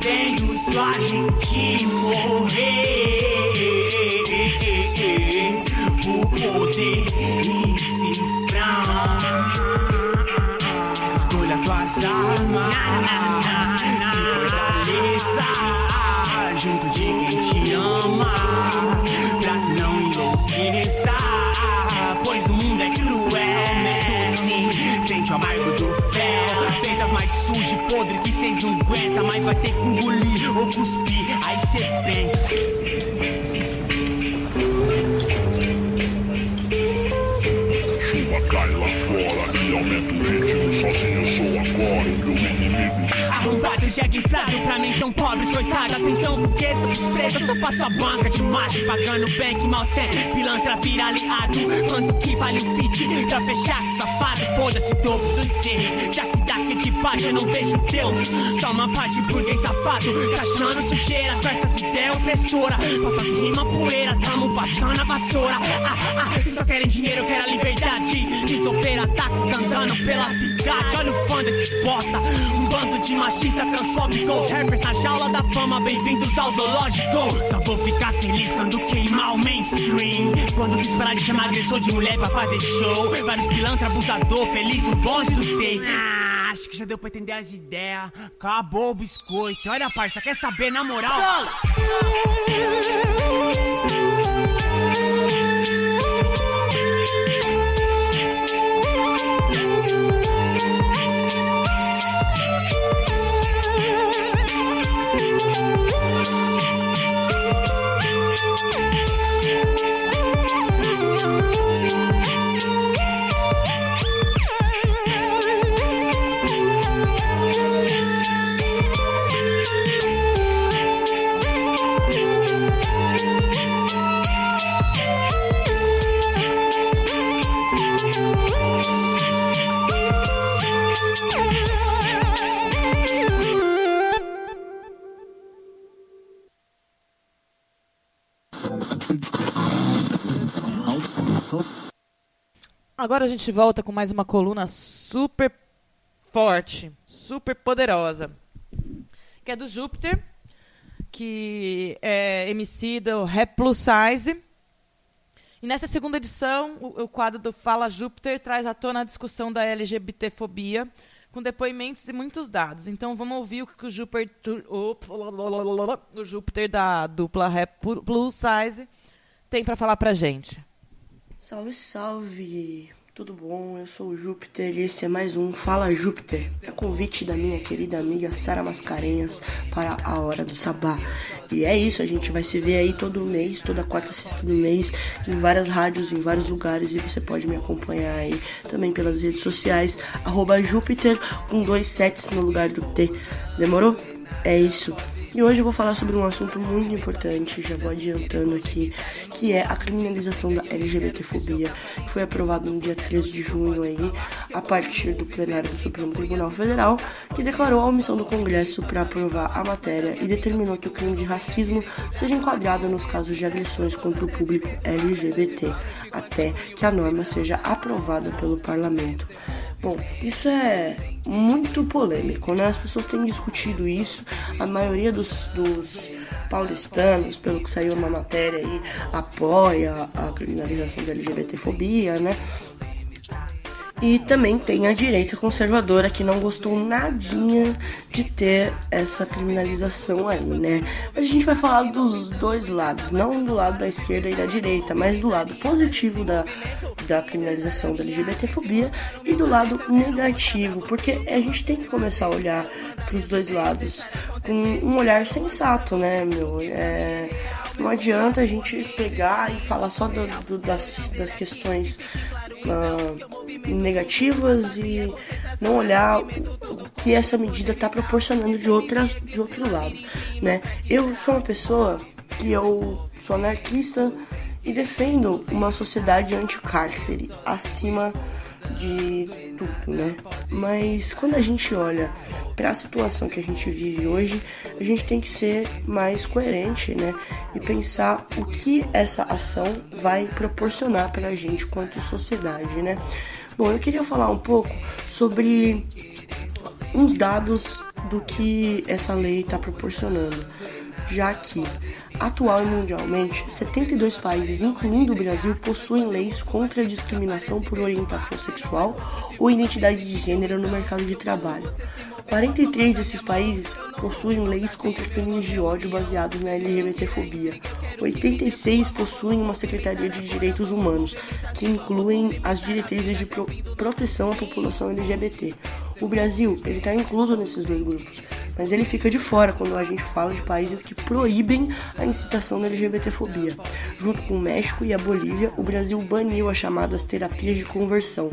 Vendo só gente morrer. Por poder podre que cês não aguenta Mas vai ter que engolir ou cuspir. Aí cê pensa. Chuva cai lá fora e aumenta o ritmo. Sozinho eu sou agora o meu inimigo. Arrombados jegue inflado pra mim são pobres, coitadas Atenção, gueto, preto, só passo a banca de macho Pagando bem que mal tem, pilantra vira aliado Quanto que vale o fit? Pra fechar com safado Foda-se o dobro dos seis, já que de eu não vejo Deus. Só uma parte de burguês safado, tá achando sujeira Com essas ideias opressora, passas rima poeira Tamo passando a vassoura, ah, ah, vocês só querem dinheiro, eu quero a liberdade. De sofrer ataques andando pela cidade. Olha o fã bosta, um bando de machista transfóbicos Rappers na jaula da fama, bem-vindos ao zoológico. Só vou ficar feliz quando queimar o mainstream. Quando vocês parar de chamar agressor de mulher pra fazer show. Vários pilantra abusador, feliz no bonde dos seis. ah, Acho que já deu pra entender as ideias. Acabou o biscoito. Olha parça, quer saber na moral? Agora a gente volta com mais uma coluna super forte, super poderosa, que é do Júpiter, que é MC do Rap Plus Size. E nessa segunda edição, o, o quadro do Fala Júpiter traz à tona a discussão da LGBTfobia, com depoimentos e muitos dados. Então vamos ouvir o que o Júpiter, o, Júpiter da dupla Rap Plus Size tem para falar pra gente. Salve, salve! Tudo bom? Eu sou o Júpiter e esse é mais um Fala Júpiter. É convite da minha querida amiga Sara Mascarenhas para a Hora do Sabá. E é isso, a gente vai se ver aí todo mês, toda quarta sexta do mês, em várias rádios, em vários lugares. E você pode me acompanhar aí também pelas redes sociais, arroba Júpiter com dois sets no lugar do T. Demorou? É isso. E hoje eu vou falar sobre um assunto muito importante, já vou adiantando aqui, que é a criminalização da LGBTfobia, que foi aprovado no dia 13 de junho aí, a partir do plenário do Supremo Tribunal Federal, que declarou a omissão do Congresso para aprovar a matéria e determinou que o crime de racismo seja enquadrado nos casos de agressões contra o público LGBT, até que a norma seja aprovada pelo parlamento. Bom, isso é muito polêmico, né? As pessoas têm discutido isso. A maioria dos, dos paulistanos, pelo que saiu na matéria aí, apoia a criminalização da LGBTfobia, né? E também tem a direita conservadora que não gostou nadinha de ter essa criminalização aí, né? Mas a gente vai falar dos dois lados, não do lado da esquerda e da direita, mas do lado positivo da, da criminalização da LGBTfobia e do lado negativo, porque a gente tem que começar a olhar para os dois lados com um olhar sensato, né, meu? É, não adianta a gente pegar e falar só do, do, das, das questões uh, negativas e não olhar o que essa medida está proporcionando de, outras, de outro lado, né? Eu sou uma pessoa que eu sou anarquista e defendo uma sociedade anti-cárcere acima de tudo, né? Mas quando a gente olha para a situação que a gente vive hoje, a gente tem que ser mais coerente, né? E pensar o que essa ação vai proporcionar para a gente quanto sociedade, né? Bom, eu queria falar um pouco sobre uns dados do que essa lei está proporcionando, já que Atual e mundialmente, 72 países, incluindo o Brasil, possuem leis contra a discriminação por orientação sexual ou identidade de gênero no mercado de trabalho. 43 desses países possuem leis contra crimes de ódio baseados na LGBTfobia. 86 possuem uma Secretaria de Direitos Humanos, que incluem as diretrizes de pro proteção à população LGBT. O Brasil, está incluso nesses dois grupos mas ele fica de fora quando a gente fala de países que proíbem a incitação da LGBTfobia. Junto com o México e a Bolívia, o Brasil baniu as chamadas terapias de conversão.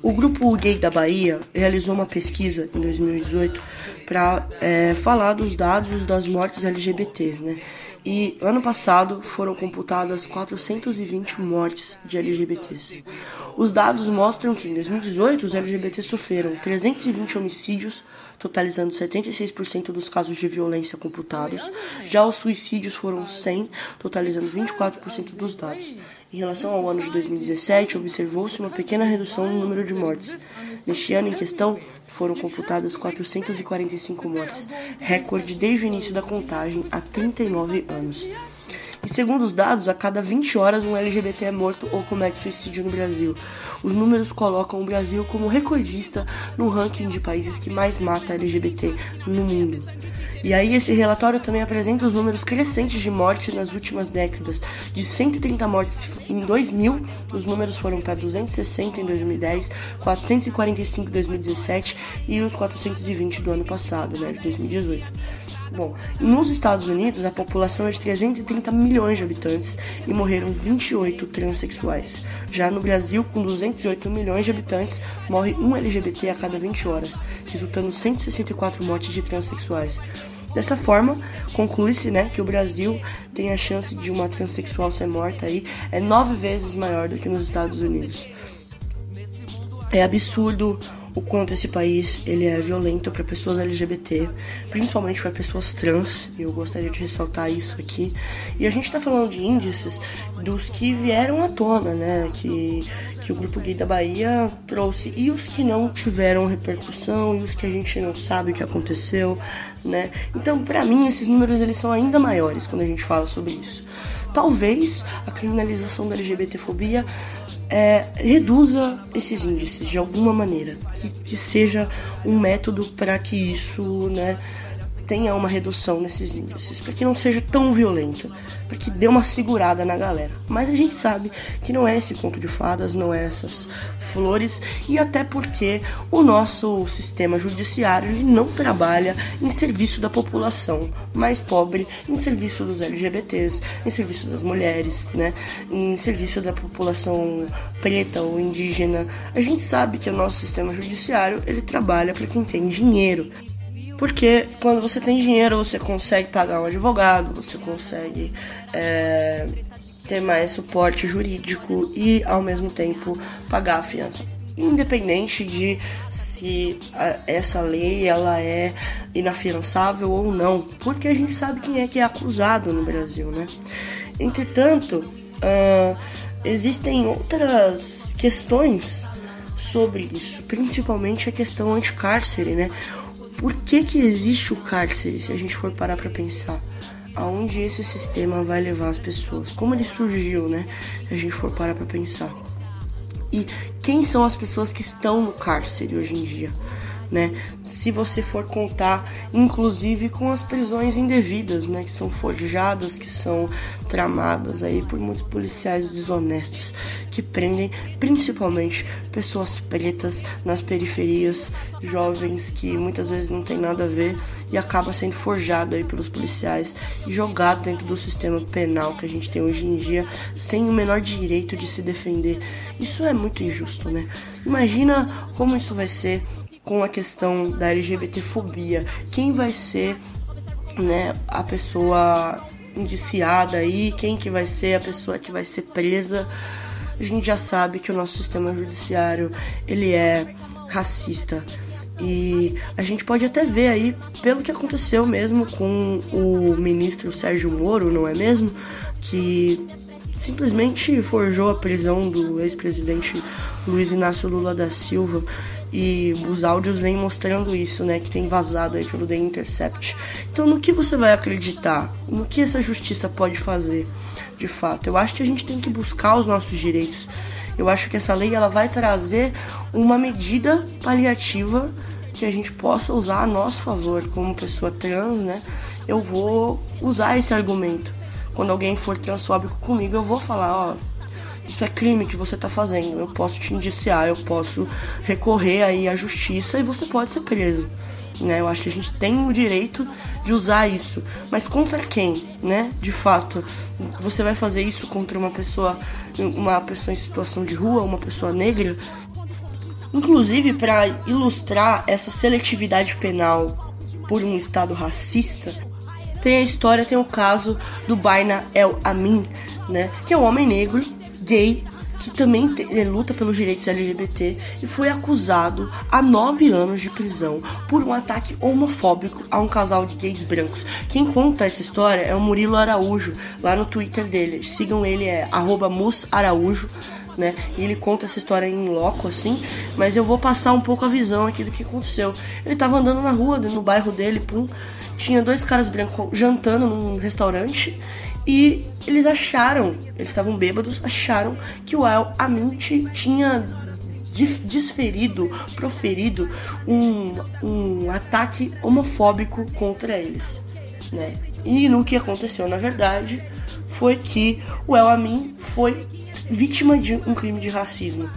O grupo Gay da Bahia realizou uma pesquisa em 2018 para é, falar dos dados das mortes LGBTs, né? E ano passado foram computadas 420 mortes de LGBTs. Os dados mostram que em 2018 os LGBTs sofreram 320 homicídios, totalizando 76% dos casos de violência computados. Já os suicídios foram 100, totalizando 24% dos dados. Em relação ao ano de 2017, observou-se uma pequena redução no número de mortes. Neste ano em questão, foram computadas 445 mortes, recorde desde o início da contagem há 39 anos. E segundo os dados, a cada 20 horas um LGBT é morto ou comete suicídio no Brasil. Os números colocam o Brasil como recordista no ranking de países que mais mata LGBT no mundo. E aí esse relatório também apresenta os números crescentes de morte nas últimas décadas. De 130 mortes em 2000, os números foram para 260 em 2010, 445 em 2017 e os 420 do ano passado, né, de 2018. Bom, nos Estados Unidos a população é de 330 milhões de habitantes e morreram 28 transexuais. Já no Brasil, com 208 milhões de habitantes, morre um LGBT a cada 20 horas, resultando 164 mortes de transexuais. Dessa forma, conclui-se né, que o Brasil tem a chance de uma transexual ser morta aí é nove vezes maior do que nos Estados Unidos. É absurdo o quanto esse país ele é violento para pessoas LGBT, principalmente para pessoas trans. Eu gostaria de ressaltar isso aqui. E a gente está falando de índices dos que vieram à tona, né? Que que o grupo gay da Bahia trouxe e os que não tiveram repercussão e os que a gente não sabe o que aconteceu, né? Então, para mim, esses números eles são ainda maiores quando a gente fala sobre isso. Talvez a criminalização da LGBTfobia é, reduza esses índices de alguma maneira, que, que seja um método para que isso, né, tenha uma redução nesses índices, para que não seja tão violento, para que dê uma segurada na galera. Mas a gente sabe que não é esse conto de fadas, não é essas flores, e até porque o nosso sistema judiciário não trabalha em serviço da população mais pobre, em serviço dos LGBTs, em serviço das mulheres, né, em serviço da população preta ou indígena. A gente sabe que o nosso sistema judiciário ele trabalha para quem tem dinheiro. Porque quando você tem dinheiro, você consegue pagar um advogado, você consegue é, ter mais suporte jurídico e, ao mesmo tempo, pagar a fiança. Independente de se essa lei ela é inafiançável ou não, porque a gente sabe quem é que é acusado no Brasil, né? Entretanto, uh, existem outras questões sobre isso, principalmente a questão anticárcere, né? Por que, que existe o cárcere, se a gente for parar para pensar? Aonde esse sistema vai levar as pessoas? Como ele surgiu, né? Se a gente for parar para pensar. E quem são as pessoas que estão no cárcere hoje em dia? Né? Se você for contar, inclusive com as prisões indevidas, né? Que são forjadas, que são tramadas aí por muitos policiais desonestos que prendem principalmente pessoas pretas nas periferias, jovens que muitas vezes não tem nada a ver e acaba sendo forjado aí pelos policiais e jogado dentro do sistema penal que a gente tem hoje em dia sem o menor direito de se defender. Isso é muito injusto, né? Imagina como isso vai ser com a questão da LGBTfobia. Quem vai ser, né, a pessoa indiciada aí, quem que vai ser a pessoa que vai ser presa? A gente já sabe que o nosso sistema judiciário, ele é racista. E a gente pode até ver aí, pelo que aconteceu mesmo com o ministro Sérgio Moro, não é mesmo? Que simplesmente forjou a prisão do ex-presidente Luiz Inácio Lula da Silva e os áudios vêm mostrando isso, né? Que tem vazado aí pelo The Intercept. Então, no que você vai acreditar? No que essa justiça pode fazer, de fato? Eu acho que a gente tem que buscar os nossos direitos. Eu acho que essa lei ela vai trazer uma medida paliativa que a gente possa usar a nosso favor, como pessoa trans, né? Eu vou usar esse argumento. Quando alguém for transfóbico comigo, eu vou falar, ó, isso é crime que você está fazendo. Eu posso te indiciar, eu posso recorrer aí à justiça e você pode ser preso. Né? Eu acho que a gente tem o direito de usar isso. Mas contra quem, né? De fato, você vai fazer isso contra uma pessoa, uma pessoa em situação de rua, uma pessoa negra? Inclusive, para ilustrar essa seletividade penal por um estado racista, tem a história, tem o caso do Baina El Amin, né? Que é um homem negro gay que também luta pelos direitos LGBT e foi acusado a nove anos de prisão por um ataque homofóbico a um casal de gays brancos. Quem conta essa história é o Murilo Araújo, lá no Twitter dele. Sigam ele, é musaraújo. Né? E ele conta essa história em loco, assim, mas eu vou passar um pouco a visão aqui do que aconteceu. Ele tava andando na rua, no bairro dele, pum, tinha dois caras brancos jantando num restaurante e eles acharam, eles estavam bêbados, acharam que o El Amint tinha desferido, proferido um, um ataque homofóbico contra eles, né? E no que aconteceu, na verdade, foi que o El Amin foi vítima de um crime de racismo.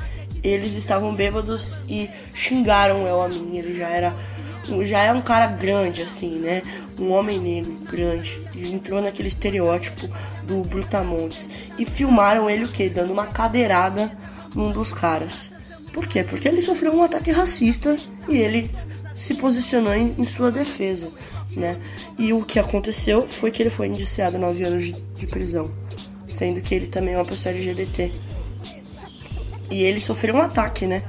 Eles estavam bêbados e xingaram o El Amin. Ele já era já é um cara grande, assim, né? Um homem negro grande. E entrou naquele estereótipo do Brutamontes. E filmaram ele o quê? Dando uma cadeirada num dos caras. Por quê? Porque ele sofreu um ataque racista e ele se posicionou em, em sua defesa, né? E o que aconteceu foi que ele foi indiciado a 9 anos de, de prisão, sendo que ele também é uma pessoa LGBT. E ele sofreu um ataque, né?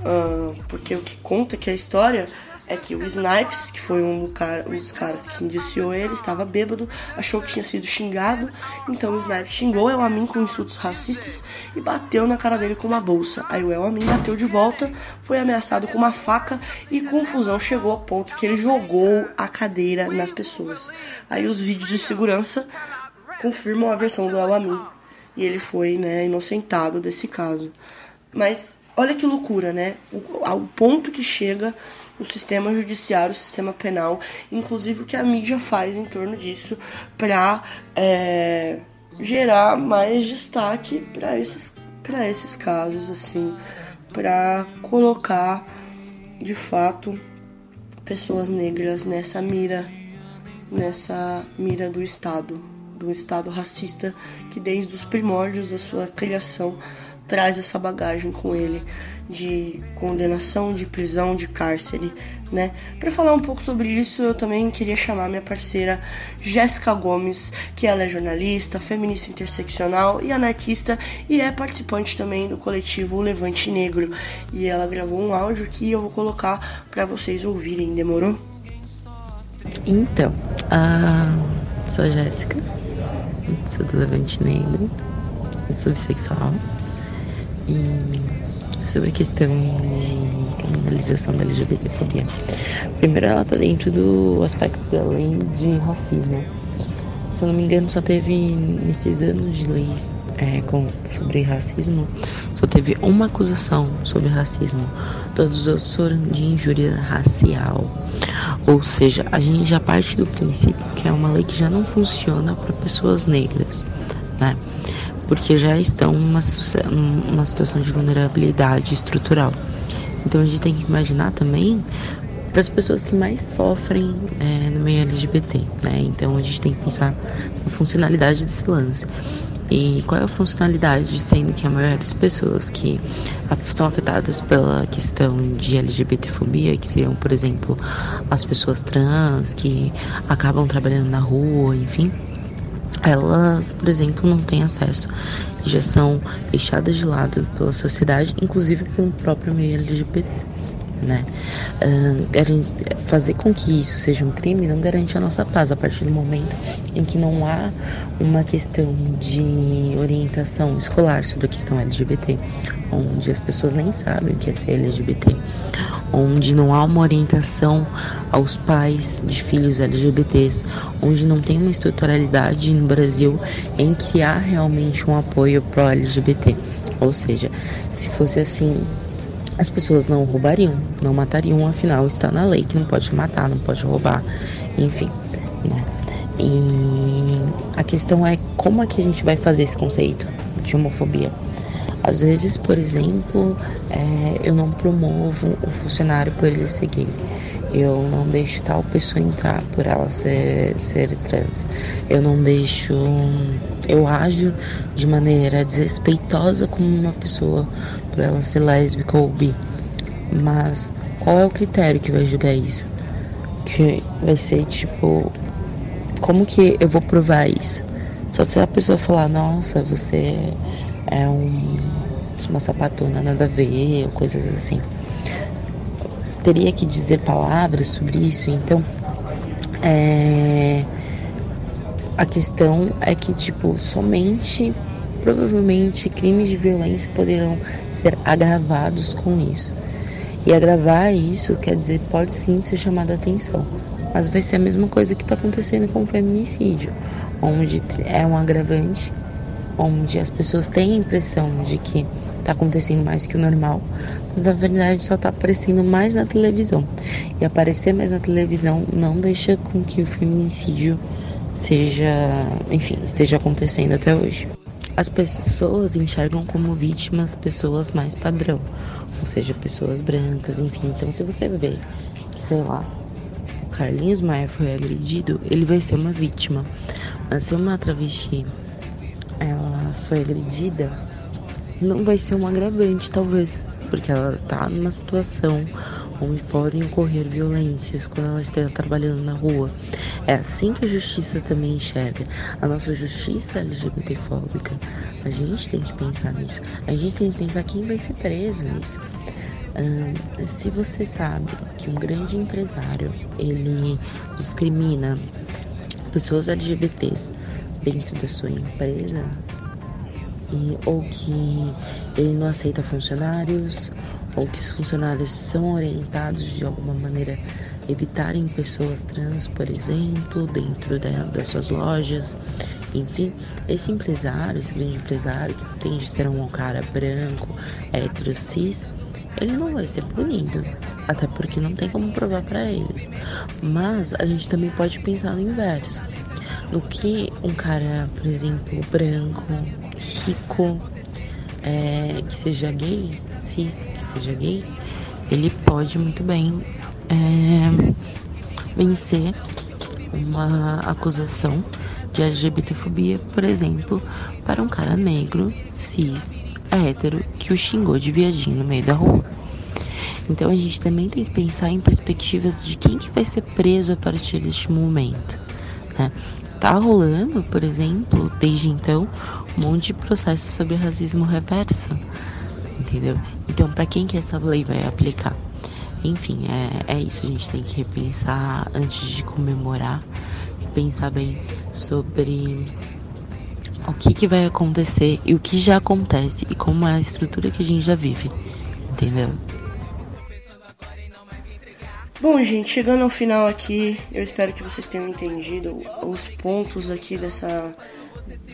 Uh, porque o que conta que a história é que o Snipes, que foi um dos caras que indiciou ele, estava bêbado, achou que tinha sido xingado, então o Snipes xingou o Elamin com insultos racistas e bateu na cara dele com uma bolsa. Aí o Elamin bateu de volta, foi ameaçado com uma faca e confusão chegou ao ponto que ele jogou a cadeira nas pessoas. Aí os vídeos de segurança confirmam a versão do Elamin e ele foi né, inocentado desse caso. Mas olha que loucura, né? O, ao ponto que chega o sistema judiciário, o sistema penal, inclusive o que a mídia faz em torno disso para é, gerar mais destaque para esses, esses casos, assim, para colocar de fato pessoas negras nessa mira, nessa mira do Estado, do Estado racista que desde os primórdios da sua criação traz essa bagagem com ele de condenação, de prisão, de cárcere, né? Para falar um pouco sobre isso, eu também queria chamar minha parceira Jéssica Gomes, que ela é jornalista, feminista interseccional e anarquista e é participante também do coletivo Levante Negro. E ela gravou um áudio que eu vou colocar para vocês ouvirem, demorou? Então, uh, sou Jéssica, sou do Levante Negro, sou bissexual e sobre a questão de criminalização da LGBTfobia. Primeiro, ela está dentro do aspecto da lei de racismo. Se eu não me engano, só teve nesses anos de lei é, com, sobre racismo, só teve uma acusação sobre racismo. Todos os outros foram de injúria racial. Ou seja, a gente já parte do princípio que é uma lei que já não funciona para pessoas negras, né? Porque já estão numa, numa situação de vulnerabilidade estrutural. Então a gente tem que imaginar também para as pessoas que mais sofrem é, no meio LGBT, né? Então a gente tem que pensar na funcionalidade desse lance. E qual é a funcionalidade, sendo que a maioria das pessoas que são afetadas pela questão de LGBTfobia, que seriam, por exemplo, as pessoas trans que acabam trabalhando na rua, enfim, elas, por exemplo, não têm acesso e já são deixadas de lado pela sociedade, inclusive pelo próprio meio LGBT. Né? Uh, fazer com que isso seja um crime não garante a nossa paz a partir do momento em que não há uma questão de orientação escolar sobre a questão LGBT, onde as pessoas nem sabem o que é ser LGBT, onde não há uma orientação aos pais de filhos LGBTs, onde não tem uma estruturalidade no Brasil em que há realmente um apoio pro LGBT. Ou seja, se fosse assim, as pessoas não roubariam, não matariam, afinal está na lei que não pode matar, não pode roubar, enfim, né? E a questão é como é que a gente vai fazer esse conceito de homofobia? Às vezes, por exemplo, é, eu não promovo o funcionário por ele ser gay. Eu não deixo tal pessoa entrar por ela ser, ser trans. Eu não deixo. Eu ajo de maneira desrespeitosa com uma pessoa por ela ser lésbica ou bi. Mas qual é o critério que vai julgar isso? Que vai ser tipo. Como que eu vou provar isso? Só se a pessoa falar, nossa, você é um, uma sapatona nada a ver, ou coisas assim. Teria que dizer palavras sobre isso, então é, a questão é que, tipo, somente, provavelmente, crimes de violência poderão ser agravados com isso. E agravar isso quer dizer, pode sim ser chamada atenção. Mas vai ser a mesma coisa que está acontecendo com o feminicídio, onde é um agravante onde as pessoas têm a impressão de que está acontecendo mais que o normal, mas na verdade só está aparecendo mais na televisão. E aparecer mais na televisão não deixa com que o feminicídio seja, enfim, esteja acontecendo até hoje. As pessoas enxergam como vítimas pessoas mais padrão, ou seja, pessoas brancas, enfim. Então, se você vê, sei lá, o Carlinhos Maia foi agredido, ele vai ser uma vítima. Mas se uma travesti ela foi agredida, não vai ser um agravante, talvez, porque ela tá numa situação onde podem ocorrer violências quando ela esteja trabalhando na rua. É assim que a justiça também enxerga. A nossa justiça LGBTfóbica. A gente tem que pensar nisso. A gente tem que pensar quem vai ser preso nisso. Se você sabe que um grande empresário ele discrimina pessoas LGBTs dentro da sua empresa e, ou que ele não aceita funcionários ou que os funcionários são orientados de alguma maneira a evitarem pessoas trans, por exemplo, dentro da, das suas lojas. Enfim, esse empresário, esse grande empresário que tem de ser um cara branco, hétero, cis, ele não vai ser punido, até porque não tem como provar para eles. Mas a gente também pode pensar no inverso. No que um cara, por exemplo, branco, rico, é, que seja gay, cis, que seja gay, ele pode muito bem é, vencer uma acusação de LGBTfobia, por exemplo, para um cara negro, cis, hétero, que o xingou de viadinho no meio da rua. Então a gente também tem que pensar em perspectivas de quem que vai ser preso a partir deste momento. Né? Tá rolando, por exemplo, desde então, um monte de processos sobre racismo reverso, entendeu? Então, para quem que essa lei vai aplicar? Enfim, é, é isso. A gente tem que repensar antes de comemorar, pensar bem sobre o que, que vai acontecer e o que já acontece e como é a estrutura que a gente já vive, entendeu? Bom, gente, chegando ao final aqui, eu espero que vocês tenham entendido os pontos aqui dessa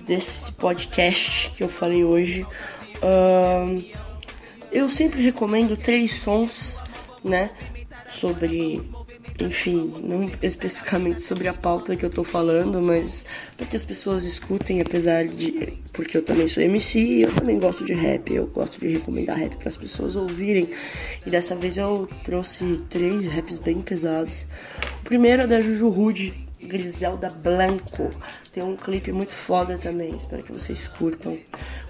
desse podcast que eu falei hoje. Uh, eu sempre recomendo três sons, né, sobre enfim, não especificamente sobre a pauta que eu tô falando, mas para que as pessoas escutem, apesar de. Porque eu também sou MC eu também gosto de rap, eu gosto de recomendar rap para as pessoas ouvirem. E dessa vez eu trouxe três raps bem pesados. O primeiro é da Juju Rude, Griselda Blanco. Tem um clipe muito foda também, espero que vocês curtam.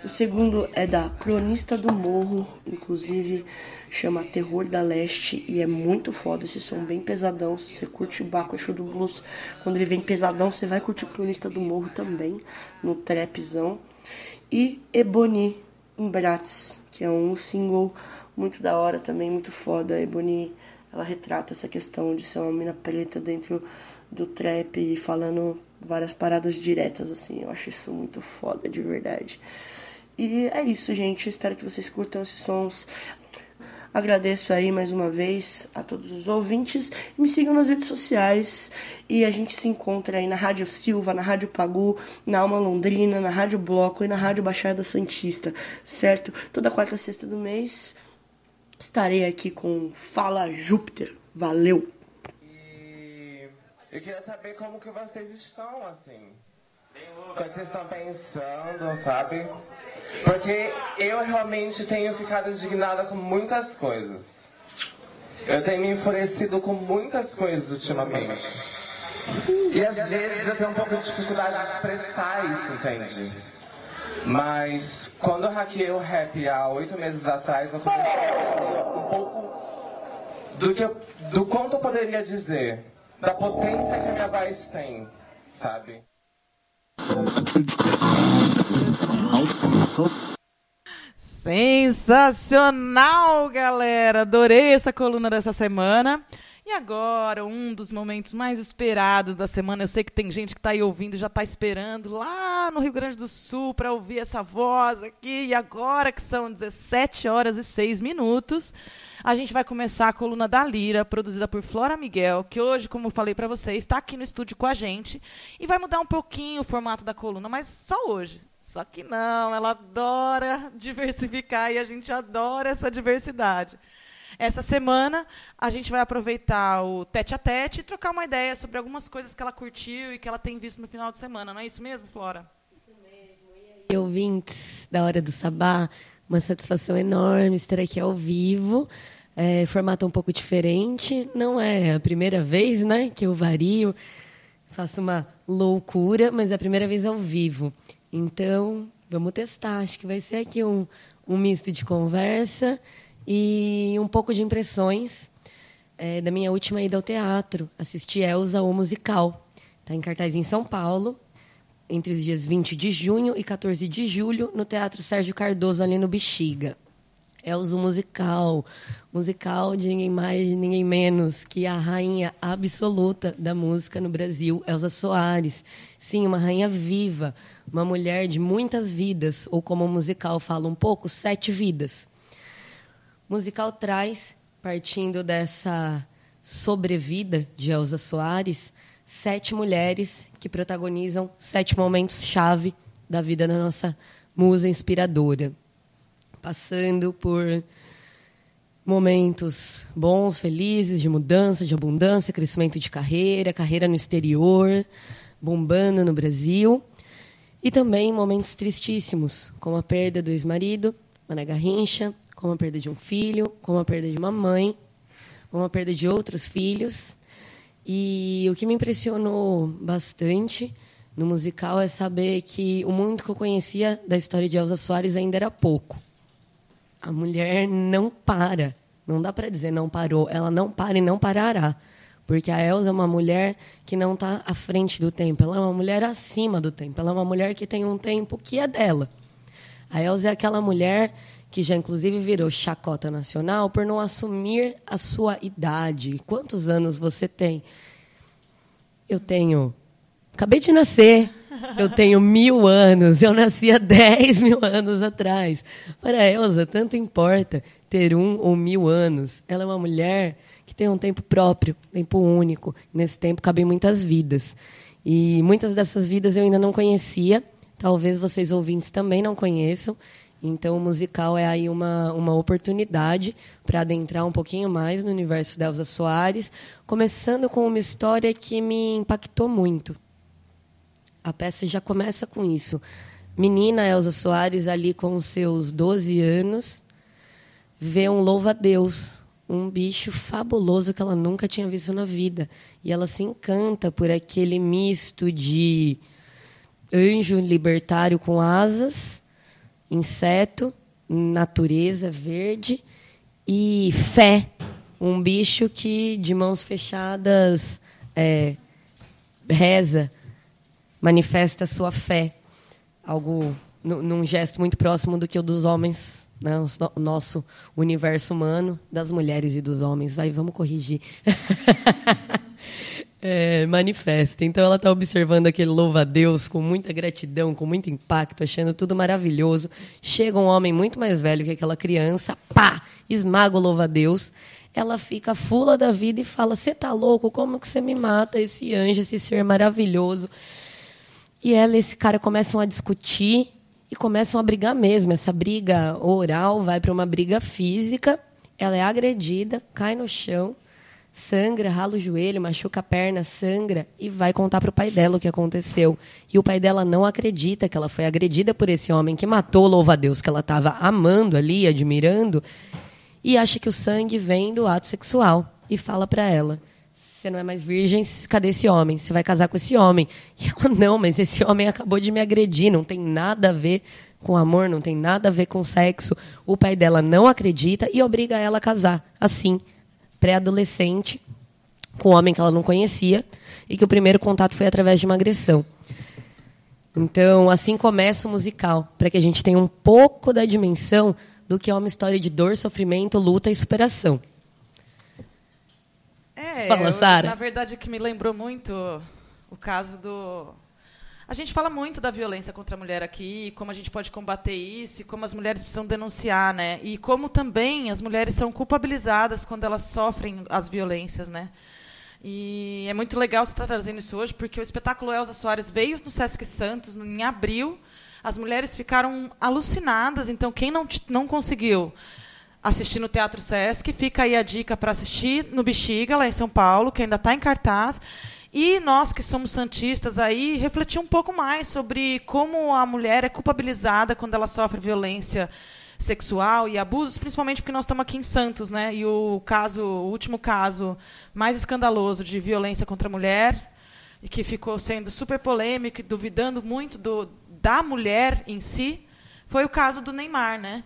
O segundo é da Cronista do Morro, inclusive chama Terror da Leste e é muito foda esse som, bem pesadão. Se você curte Baco Exu do Blues, quando ele vem pesadão, você vai curtir Cronista do Morro também, no trapzão. E Ebony Umbrates, que é um single muito da hora também, muito foda. Ebony, ela retrata essa questão de ser uma mina preta dentro do trap e falando várias paradas diretas, assim. Eu acho isso muito foda, de verdade. E é isso, gente. Espero que vocês curtam esses sons. Agradeço aí mais uma vez a todos os ouvintes. Me sigam nas redes sociais e a gente se encontra aí na Rádio Silva, na Rádio Pagu, na Alma Londrina, na Rádio Bloco e na Rádio Baixada Santista, certo? Toda quarta e sexta do mês estarei aqui com Fala Júpiter. Valeu! Eu queria saber como que vocês estão, assim. Quando vocês estão pensando, sabe? Porque eu realmente tenho ficado indignada com muitas coisas. Eu tenho me enfurecido com muitas coisas ultimamente. E às vezes eu tenho um pouco de dificuldade de expressar isso, entende? Mas quando eu hackeei o rap há oito meses atrás, eu comecei a entender um pouco do, que eu, do quanto eu poderia dizer, da potência que a minha voz tem, sabe? Sensacional, galera! Adorei essa coluna dessa semana. E agora, um dos momentos mais esperados da semana. Eu sei que tem gente que está aí ouvindo já está esperando lá no Rio Grande do Sul para ouvir essa voz aqui. E agora, que são 17 horas e 6 minutos, a gente vai começar a coluna da Lira, produzida por Flora Miguel, que hoje, como eu falei para vocês, está aqui no estúdio com a gente. E vai mudar um pouquinho o formato da coluna, mas só hoje. Só que não, ela adora diversificar e a gente adora essa diversidade. Essa semana a gente vai aproveitar o tete a tete e trocar uma ideia sobre algumas coisas que ela curtiu e que ela tem visto no final de semana. Não é isso mesmo, Flora? Isso mesmo. E aí, ouvintes da Hora do Sabá, uma satisfação enorme estar aqui ao vivo. É, formato um pouco diferente. Não é a primeira vez né, que eu vario, faço uma loucura, mas é a primeira vez ao vivo. Então, vamos testar. Acho que vai ser aqui um, um misto de conversa e um pouco de impressões é, da minha última ida ao teatro. Assisti Elsa, o musical. Está em cartaz em São Paulo, entre os dias 20 de junho e 14 de julho, no Teatro Sérgio Cardoso, ali no Bexiga. Elza musical, musical de ninguém mais, de ninguém menos que a rainha absoluta da música no Brasil, Elza Soares. Sim, uma rainha viva, uma mulher de muitas vidas, ou como o musical fala um pouco, sete vidas. Musical traz, partindo dessa sobrevida de Elza Soares, sete mulheres que protagonizam sete momentos chave da vida da nossa musa inspiradora, passando por momentos bons, felizes, de mudança, de abundância, crescimento de carreira, carreira no exterior, bombando no Brasil, e também momentos tristíssimos, como a perda do ex-marido, Mané Garrincha, como a perda de um filho, como a perda de uma mãe, como a perda de outros filhos. E o que me impressionou bastante no musical é saber que o mundo que eu conhecia da história de Elza Soares ainda era pouco. A mulher não para. Não dá para dizer não parou. Ela não para e não parará. Porque a Elza é uma mulher que não está à frente do tempo. Ela é uma mulher acima do tempo. Ela é uma mulher que tem um tempo que é dela. A Elza é aquela mulher que já inclusive virou chacota nacional por não assumir a sua idade. Quantos anos você tem? Eu tenho Acabei de nascer. Eu tenho mil anos. Eu nasci há dez mil anos atrás. Para a Elza, tanto importa ter um ou mil anos. Ela é uma mulher que tem um tempo próprio, tempo único. Nesse tempo cabem muitas vidas. E muitas dessas vidas eu ainda não conhecia. Talvez vocês ouvintes também não conheçam. Então, o musical é aí uma, uma oportunidade para adentrar um pouquinho mais no universo da Elza Soares, começando com uma história que me impactou muito. A peça já começa com isso. Menina Elza Soares, ali com seus 12 anos, vê um louva-a-Deus, um bicho fabuloso que ela nunca tinha visto na vida. E ela se encanta por aquele misto de anjo libertário com asas, inseto, natureza verde e fé. Um bicho que, de mãos fechadas, é, reza manifesta sua fé, algo num gesto muito próximo do que o dos homens, né? o nosso universo humano, das mulheres e dos homens. Vai, vamos corrigir. *laughs* é, manifesta. Então ela está observando aquele louva-a-Deus com muita gratidão, com muito impacto, achando tudo maravilhoso. Chega um homem muito mais velho que aquela criança, pá, esmaga o louva-a-Deus. Ela fica fula da vida e fala: Você tá louco? Como que você me mata, esse anjo, esse ser maravilhoso? E ela e esse cara começam a discutir e começam a brigar mesmo. Essa briga oral vai para uma briga física. Ela é agredida, cai no chão, sangra, rala o joelho, machuca a perna, sangra e vai contar para o pai dela o que aconteceu. E o pai dela não acredita que ela foi agredida por esse homem que matou, louva a Deus, que ela estava amando ali, admirando, e acha que o sangue vem do ato sexual. E fala para ela: você não é mais virgem, cadê esse homem? Você vai casar com esse homem. E ela, não, mas esse homem acabou de me agredir, não tem nada a ver com amor, não tem nada a ver com sexo. O pai dela não acredita e obriga ela a casar, assim, pré-adolescente, com um homem que ela não conhecia e que o primeiro contato foi através de uma agressão. Então, assim começa o musical, para que a gente tenha um pouco da dimensão do que é uma história de dor, sofrimento, luta e superação. É, Fala, Sara. Na verdade, que me lembrou muito o caso do. A gente fala muito da violência contra a mulher aqui, como a gente pode combater isso, e como as mulheres precisam denunciar, né? E como também as mulheres são culpabilizadas quando elas sofrem as violências, né? E é muito legal você estar trazendo isso hoje, porque o espetáculo Elza Soares veio no Sesc Santos em abril. As mulheres ficaram alucinadas, então quem não, não conseguiu assistir no Teatro Sesc. Fica aí a dica para assistir no Bexiga, lá em São Paulo, que ainda está em cartaz. E nós que somos santistas aí, refletir um pouco mais sobre como a mulher é culpabilizada quando ela sofre violência sexual e abusos, principalmente porque nós estamos aqui em Santos, né? E o caso, o último caso mais escandaloso de violência contra a mulher, e que ficou sendo super polêmico, duvidando muito do, da mulher em si, foi o caso do Neymar, né?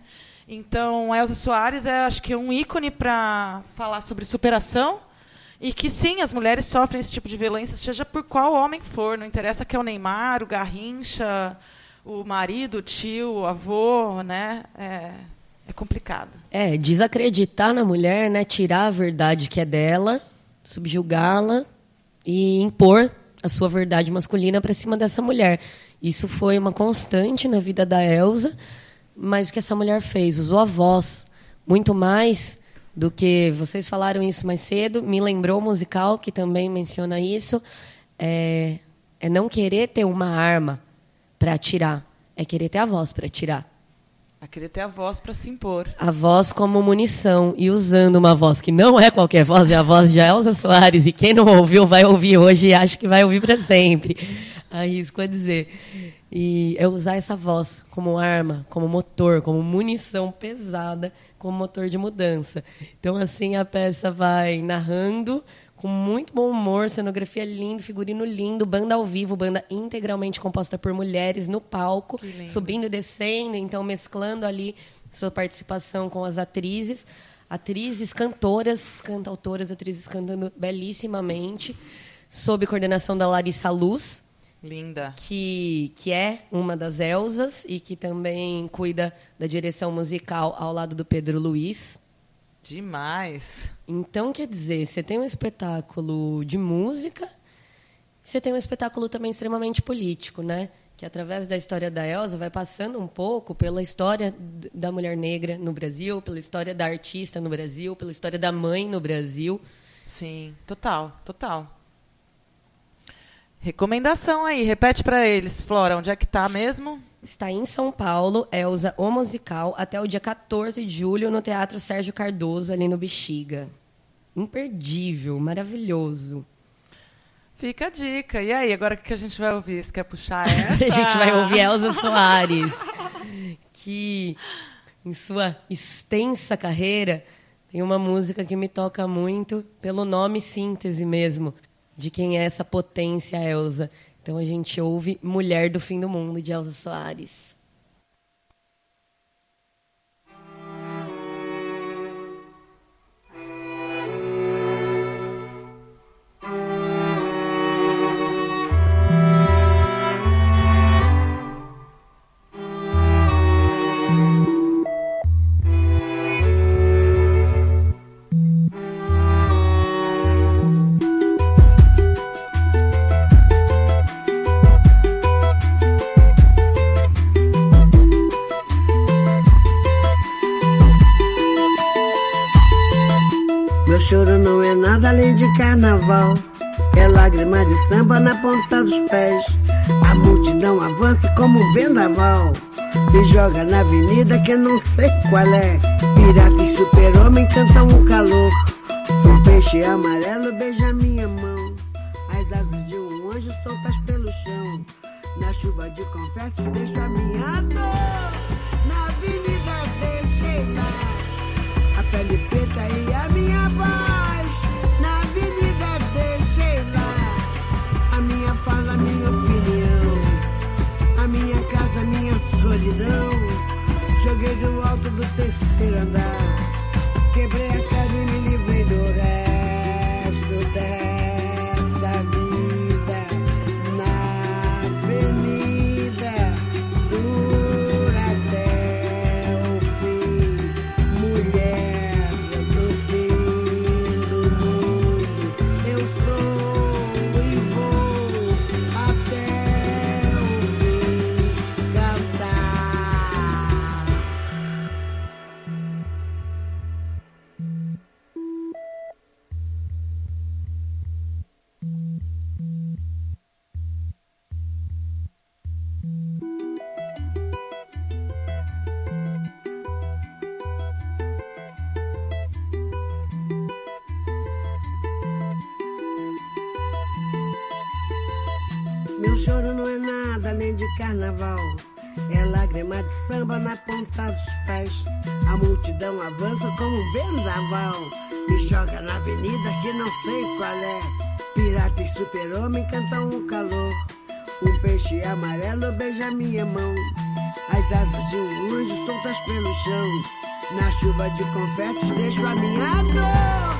Então, Elza Soares é, acho que, um ícone para falar sobre superação e que, sim, as mulheres sofrem esse tipo de violência, seja por qual homem for. Não interessa que é o Neymar, o Garrincha, o marido, o tio, o avô, né? É, É complicado. É, desacreditar na mulher, né? Tirar a verdade que é dela, subjugá-la e impor a sua verdade masculina para cima dessa mulher. Isso foi uma constante na vida da Elsa, mas o que essa mulher fez? Usou a voz muito mais do que vocês falaram isso mais cedo. Me lembrou o musical que também menciona isso. É, é não querer ter uma arma para atirar, é querer ter a voz para atirar. A querer ter a voz para se impor. A voz como munição e usando uma voz que não é qualquer voz, é a voz de Elza Soares. E quem não ouviu vai ouvir hoje e acha que vai ouvir para sempre. Arrisco a dizer. E é usar essa voz como arma, como motor, como munição pesada, como motor de mudança. Então, assim, a peça vai narrando com muito bom humor, cenografia linda, figurino lindo, banda ao vivo, banda integralmente composta por mulheres no palco, subindo e descendo, então mesclando ali sua participação com as atrizes, atrizes, cantoras, cantautoras, atrizes cantando belíssimamente, sob coordenação da Larissa Luz, Linda. que, que é uma das Elsas e que também cuida da direção musical ao lado do Pedro Luiz. Demais. Então, quer dizer, você tem um espetáculo de música, você tem um espetáculo também extremamente político, né? Que através da história da Elsa vai passando um pouco pela história da mulher negra no Brasil, pela história da artista no Brasil, pela história da mãe no Brasil. Sim, total, total. Recomendação aí, repete para eles, Flora, onde é que tá mesmo? Está em São Paulo, Elza, o musical, até o dia 14 de julho no Teatro Sérgio Cardoso, ali no Bexiga. Imperdível, maravilhoso. Fica a dica. E aí, agora o que a gente vai ouvir? Você quer puxar *laughs* essa? a gente vai ouvir Elza Soares, que em sua extensa carreira tem uma música que me toca muito pelo nome síntese mesmo, de quem é essa potência Elza. Então a gente ouve Mulher do Fim do Mundo, de Elza Soares. De carnaval. É lágrima de samba na ponta dos pés. A multidão avança como um vendaval. Me joga na avenida que não sei qual é. Pirata e super-homem cantam o calor. Um peixe amarelo beija minha mão. As asas de um anjo soltas pelo chão. Na chuva de confetes deixo a minha dor. Na avenida deixei lá. A pele preta e a minha voz. Solidão. Joguei do alto do terceiro andar. Samba na ponta dos pés. A multidão avança como um vendaval. Me joga na avenida que não sei qual é. Pirata e super-homem cantam o calor. Um peixe amarelo beija minha mão. As asas de um anjo soltas pelo chão. Na chuva de confetes deixo a minha dor.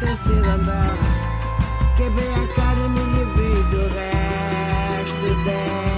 Fazer andar. Quebrei a cara e me livrei do resto dessa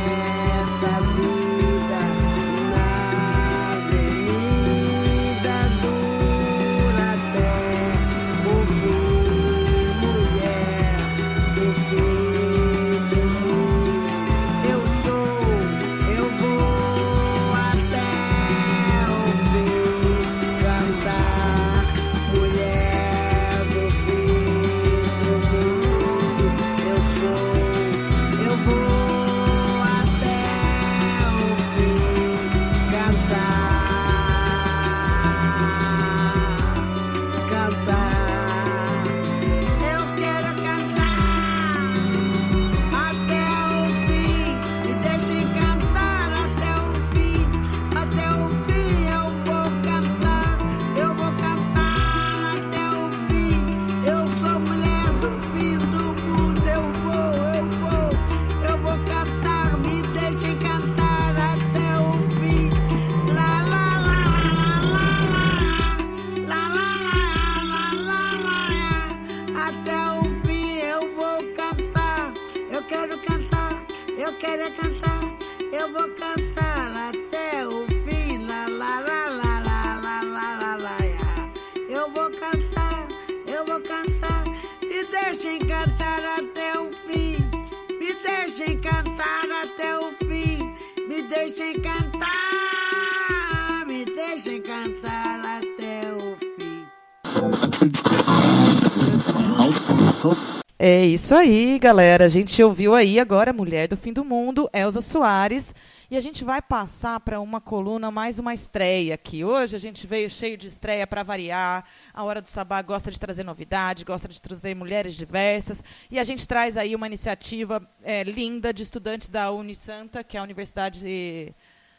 isso aí, galera. A gente ouviu aí agora Mulher do Fim do Mundo, Elza Soares. E a gente vai passar para uma coluna, mais uma estreia aqui. Hoje a gente veio cheio de estreia para variar. A Hora do Sabá gosta de trazer novidade, gosta de trazer mulheres diversas. E a gente traz aí uma iniciativa é, linda de estudantes da Unisanta, que é a Universidade de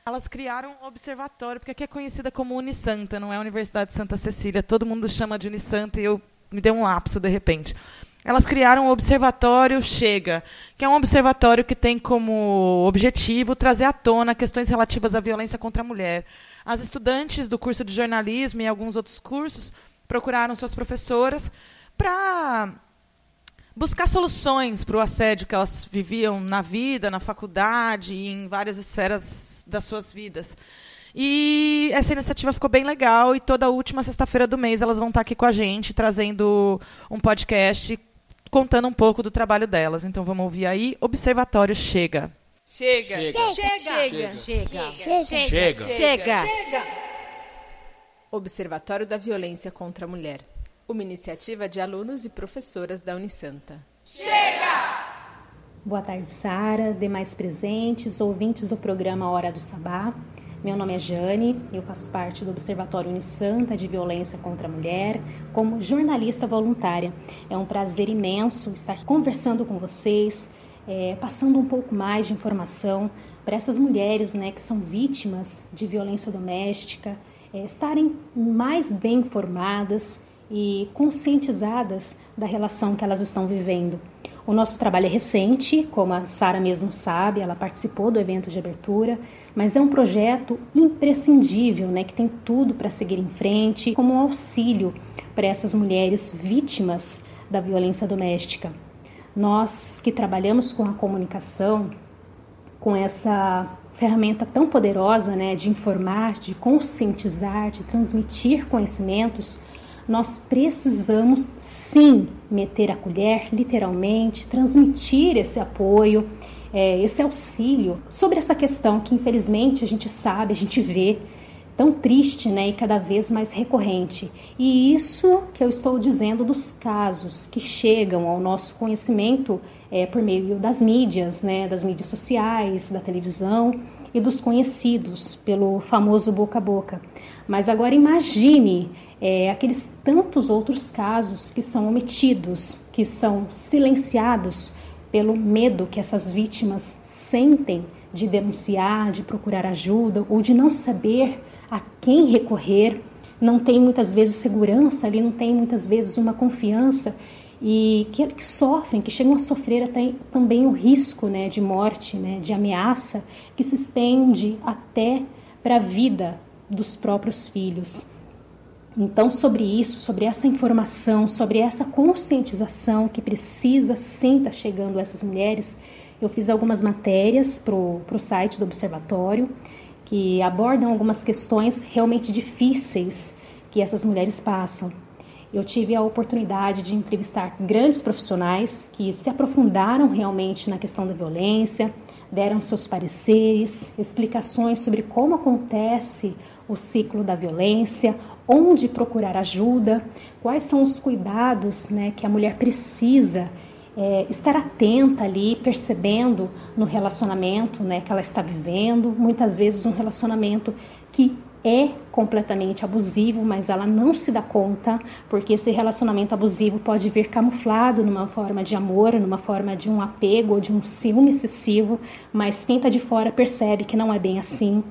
elas criaram um observatório, porque aqui é conhecida como Unisanta, não é a Universidade de Santa Cecília. Todo mundo chama de Unisanta e eu me dei um lapso de repente. Elas criaram o Observatório Chega, que é um observatório que tem como objetivo trazer à tona questões relativas à violência contra a mulher. As estudantes do curso de jornalismo e alguns outros cursos procuraram suas professoras para buscar soluções para o assédio que elas viviam na vida, na faculdade e em várias esferas das suas vidas. E essa iniciativa ficou bem legal e toda última sexta-feira do mês elas vão estar aqui com a gente trazendo um podcast contando um pouco do trabalho delas. Então vamos ouvir aí Observatório Chega. Chega. Chega. Chega. Chega. Chega. Chega. Chega. Observatório da Violência contra a Mulher. Uma iniciativa de alunos e professoras da Unisanta. Boa tarde, Sara, demais presentes, ouvintes do programa Hora do Sabá. Meu nome é Jane, eu faço parte do Observatório Unisanta de Violência contra a Mulher como jornalista voluntária. É um prazer imenso estar conversando com vocês, é, passando um pouco mais de informação para essas mulheres né, que são vítimas de violência doméstica, é, estarem mais bem informadas e conscientizadas da relação que elas estão vivendo. O nosso trabalho é recente, como a Sara mesmo sabe, ela participou do evento de abertura, mas é um projeto imprescindível, né, que tem tudo para seguir em frente, como um auxílio para essas mulheres vítimas da violência doméstica. Nós que trabalhamos com a comunicação, com essa ferramenta tão poderosa, né, de informar, de conscientizar, de transmitir conhecimentos, nós precisamos sim meter a colher, literalmente, transmitir esse apoio, é, esse auxílio sobre essa questão que infelizmente a gente sabe, a gente vê tão triste né, e cada vez mais recorrente. E isso que eu estou dizendo dos casos que chegam ao nosso conhecimento é, por meio das mídias, né, das mídias sociais, da televisão e dos conhecidos pelo famoso boca a boca. Mas agora imagine é, aqueles tantos outros casos que são omitidos, que são silenciados pelo medo que essas vítimas sentem de denunciar, de procurar ajuda ou de não saber a quem recorrer, não tem muitas vezes segurança ali, não tem muitas vezes uma confiança e que, que sofrem, que chegam a sofrer até também o risco né, de morte, né, de ameaça que se estende até para a vida dos próprios filhos. Então, sobre isso, sobre essa informação, sobre essa conscientização que precisa sim estar tá chegando a essas mulheres, eu fiz algumas matérias para o site do Observatório que abordam algumas questões realmente difíceis que essas mulheres passam. Eu tive a oportunidade de entrevistar grandes profissionais que se aprofundaram realmente na questão da violência, deram seus pareceres, explicações sobre como acontece o ciclo da violência, onde procurar ajuda, quais são os cuidados né, que a mulher precisa é, estar atenta ali, percebendo no relacionamento né, que ela está vivendo, muitas vezes um relacionamento que é completamente abusivo, mas ela não se dá conta, porque esse relacionamento abusivo pode vir camuflado numa forma de amor, numa forma de um apego ou de um ciúme excessivo, mas quem está de fora percebe que não é bem assim.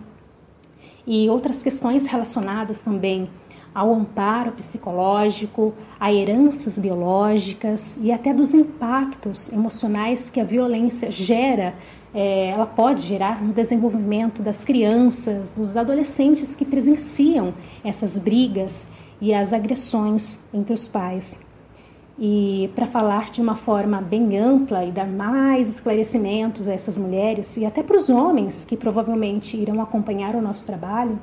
E outras questões relacionadas também ao amparo psicológico, a heranças biológicas e até dos impactos emocionais que a violência gera é, ela pode gerar no desenvolvimento das crianças, dos adolescentes que presenciam essas brigas e as agressões entre os pais. E para falar de uma forma bem ampla e dar mais esclarecimentos a essas mulheres e até para os homens que provavelmente irão acompanhar o nosso trabalho,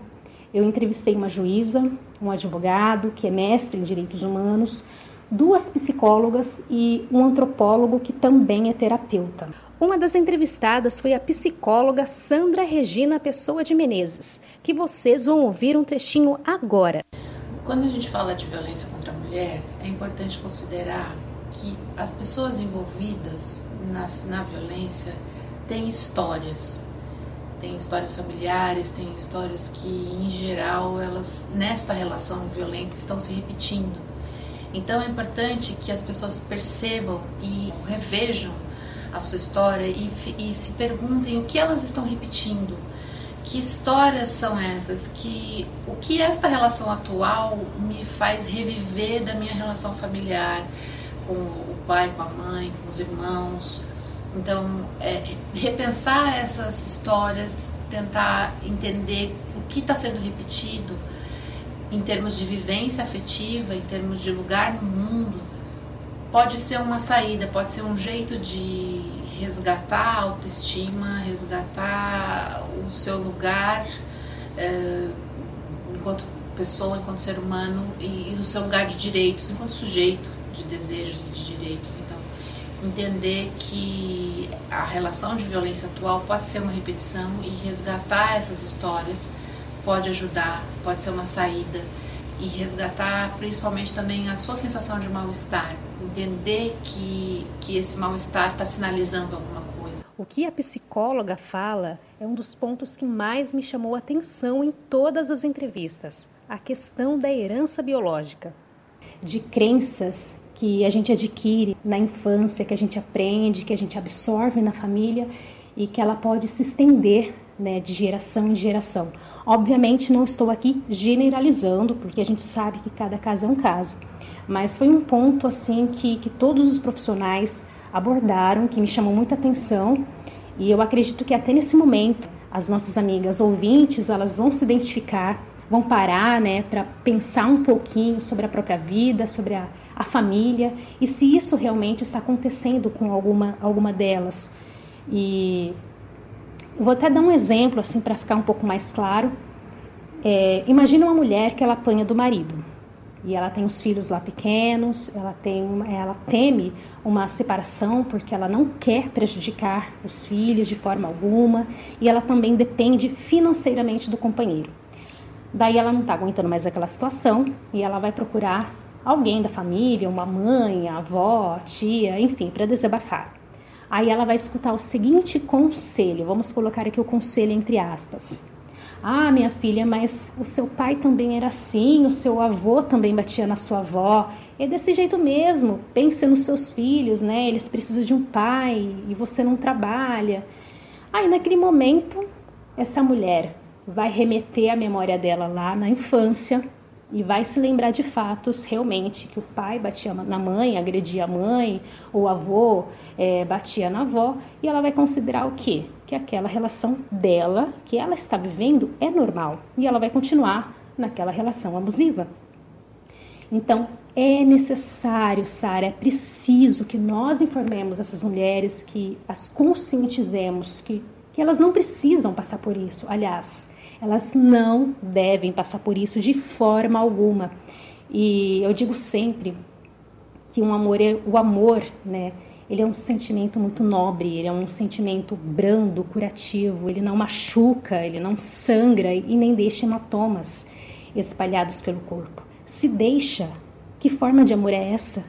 eu entrevistei uma juíza, um advogado que é mestre em direitos humanos, duas psicólogas e um antropólogo que também é terapeuta. Uma das entrevistadas foi a psicóloga Sandra Regina Pessoa de Menezes, que vocês vão ouvir um trechinho agora. Quando a gente fala de violência contra a mulher, é importante considerar que as pessoas envolvidas na, na violência têm histórias, têm histórias familiares, têm histórias que, em geral, elas nesta relação violenta estão se repetindo. Então é importante que as pessoas percebam e revejam a sua história e, e se perguntem o que elas estão repetindo. Que histórias são essas? Que o que esta relação atual me faz reviver da minha relação familiar com o pai, com a mãe, com os irmãos? Então, é, repensar essas histórias, tentar entender o que está sendo repetido em termos de vivência afetiva, em termos de lugar no mundo, pode ser uma saída, pode ser um jeito de resgatar a autoestima, resgatar o seu lugar é, enquanto pessoa, enquanto ser humano e, e o seu lugar de direitos, enquanto sujeito de desejos e de direitos. Então, entender que a relação de violência atual pode ser uma repetição e resgatar essas histórias pode ajudar, pode ser uma saída e resgatar principalmente também a sua sensação de mal-estar, entender que, que esse mal-estar está sinalizando alguma coisa. O que a psicóloga fala é um dos pontos que mais me chamou a atenção em todas as entrevistas: a questão da herança biológica, de crenças que a gente adquire na infância, que a gente aprende, que a gente absorve na família e que ela pode se estender né, de geração em geração. Obviamente, não estou aqui generalizando, porque a gente sabe que cada caso é um caso, mas foi um ponto assim que, que todos os profissionais abordaram, que me chamou muita atenção, e eu acredito que até nesse momento as nossas amigas ouvintes elas vão se identificar, vão parar, né, para pensar um pouquinho sobre a própria vida, sobre a, a família e se isso realmente está acontecendo com alguma alguma delas. E Vou até dar um exemplo assim para ficar um pouco mais claro. É, imagina uma mulher que ela apanha do marido e ela tem os filhos lá pequenos, ela tem uma, ela teme uma separação porque ela não quer prejudicar os filhos de forma alguma e ela também depende financeiramente do companheiro. Daí ela não está aguentando mais aquela situação e ela vai procurar alguém da família, uma mãe, avó, tia, enfim, para desabafar. Aí ela vai escutar o seguinte conselho, vamos colocar aqui o conselho entre aspas. Ah, minha filha, mas o seu pai também era assim, o seu avô também batia na sua avó. É desse jeito mesmo. Pense nos seus filhos, né? Eles precisam de um pai e você não trabalha. Aí naquele momento, essa mulher vai remeter a memória dela lá na infância, e vai se lembrar de fatos realmente que o pai batia na mãe, agredia a mãe, o avô é, batia na avó, e ela vai considerar o quê? Que aquela relação dela, que ela está vivendo, é normal, e ela vai continuar naquela relação abusiva. Então, é necessário, Sara, é preciso que nós informemos essas mulheres, que as conscientizemos, que, que elas não precisam passar por isso. Aliás, elas não devem passar por isso de forma alguma. E eu digo sempre que um amor é, o amor, né, ele é um sentimento muito nobre, ele é um sentimento brando, curativo, ele não machuca, ele não sangra e nem deixa hematomas espalhados pelo corpo. Se deixa, que forma de amor é essa?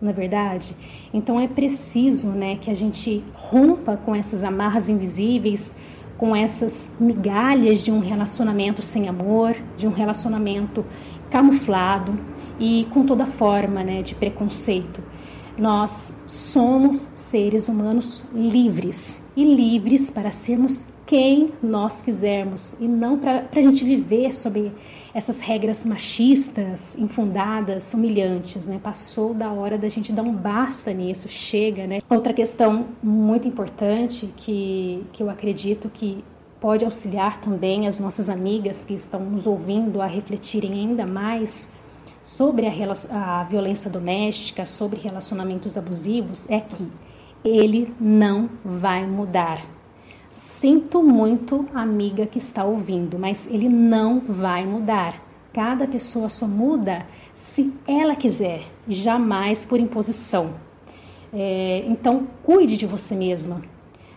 Na é verdade, então é preciso, né, que a gente rompa com essas amarras invisíveis, com essas migalhas de um relacionamento sem amor, de um relacionamento camuflado e com toda forma, né, de preconceito. Nós somos seres humanos livres e livres para sermos quem nós quisermos e não para a gente viver sob essas regras machistas, infundadas, humilhantes, né? Passou da hora da gente dar um basta nisso, chega, né? Outra questão muito importante que, que eu acredito que pode auxiliar também as nossas amigas que estão nos ouvindo a refletirem ainda mais sobre a, a violência doméstica, sobre relacionamentos abusivos, é que ele não vai mudar. Sinto muito, amiga que está ouvindo, mas ele não vai mudar. Cada pessoa só muda se ela quiser, jamais por imposição. É, então, cuide de você mesma.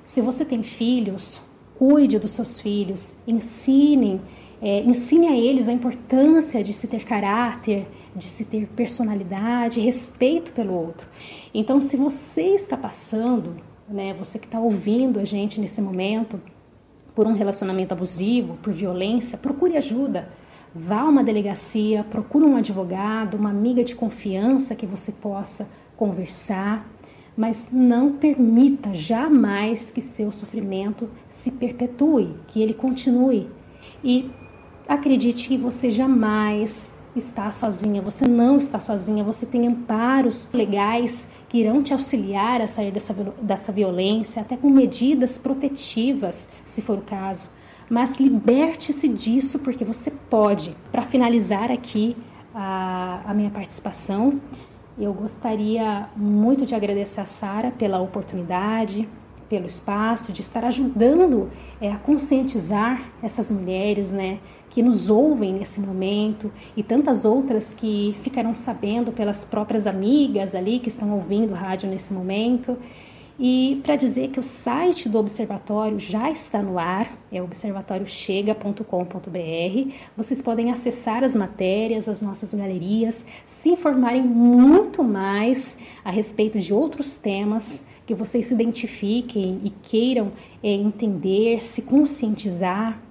Se você tem filhos, cuide dos seus filhos, ensine, é, ensine a eles a importância de se ter caráter, de se ter personalidade, respeito pelo outro. Então, se você está passando, né, você que está ouvindo a gente nesse momento, por um relacionamento abusivo, por violência, procure ajuda. Vá a uma delegacia, procure um advogado, uma amiga de confiança que você possa conversar, mas não permita jamais que seu sofrimento se perpetue, que ele continue. E acredite que você jamais está sozinha, você não está sozinha, você tem amparos legais que irão te auxiliar a sair dessa, dessa violência, até com medidas protetivas, se for o caso. Mas liberte-se disso porque você pode. Para finalizar aqui a, a minha participação, eu gostaria muito de agradecer a Sara pela oportunidade, pelo espaço, de estar ajudando é, a conscientizar essas mulheres, né, que nos ouvem nesse momento e tantas outras que ficarão sabendo pelas próprias amigas ali que estão ouvindo rádio nesse momento. E para dizer que o site do observatório já está no ar, é observatóriochega.com.br. Vocês podem acessar as matérias, as nossas galerias, se informarem muito mais a respeito de outros temas que vocês se identifiquem e queiram é, entender, se conscientizar.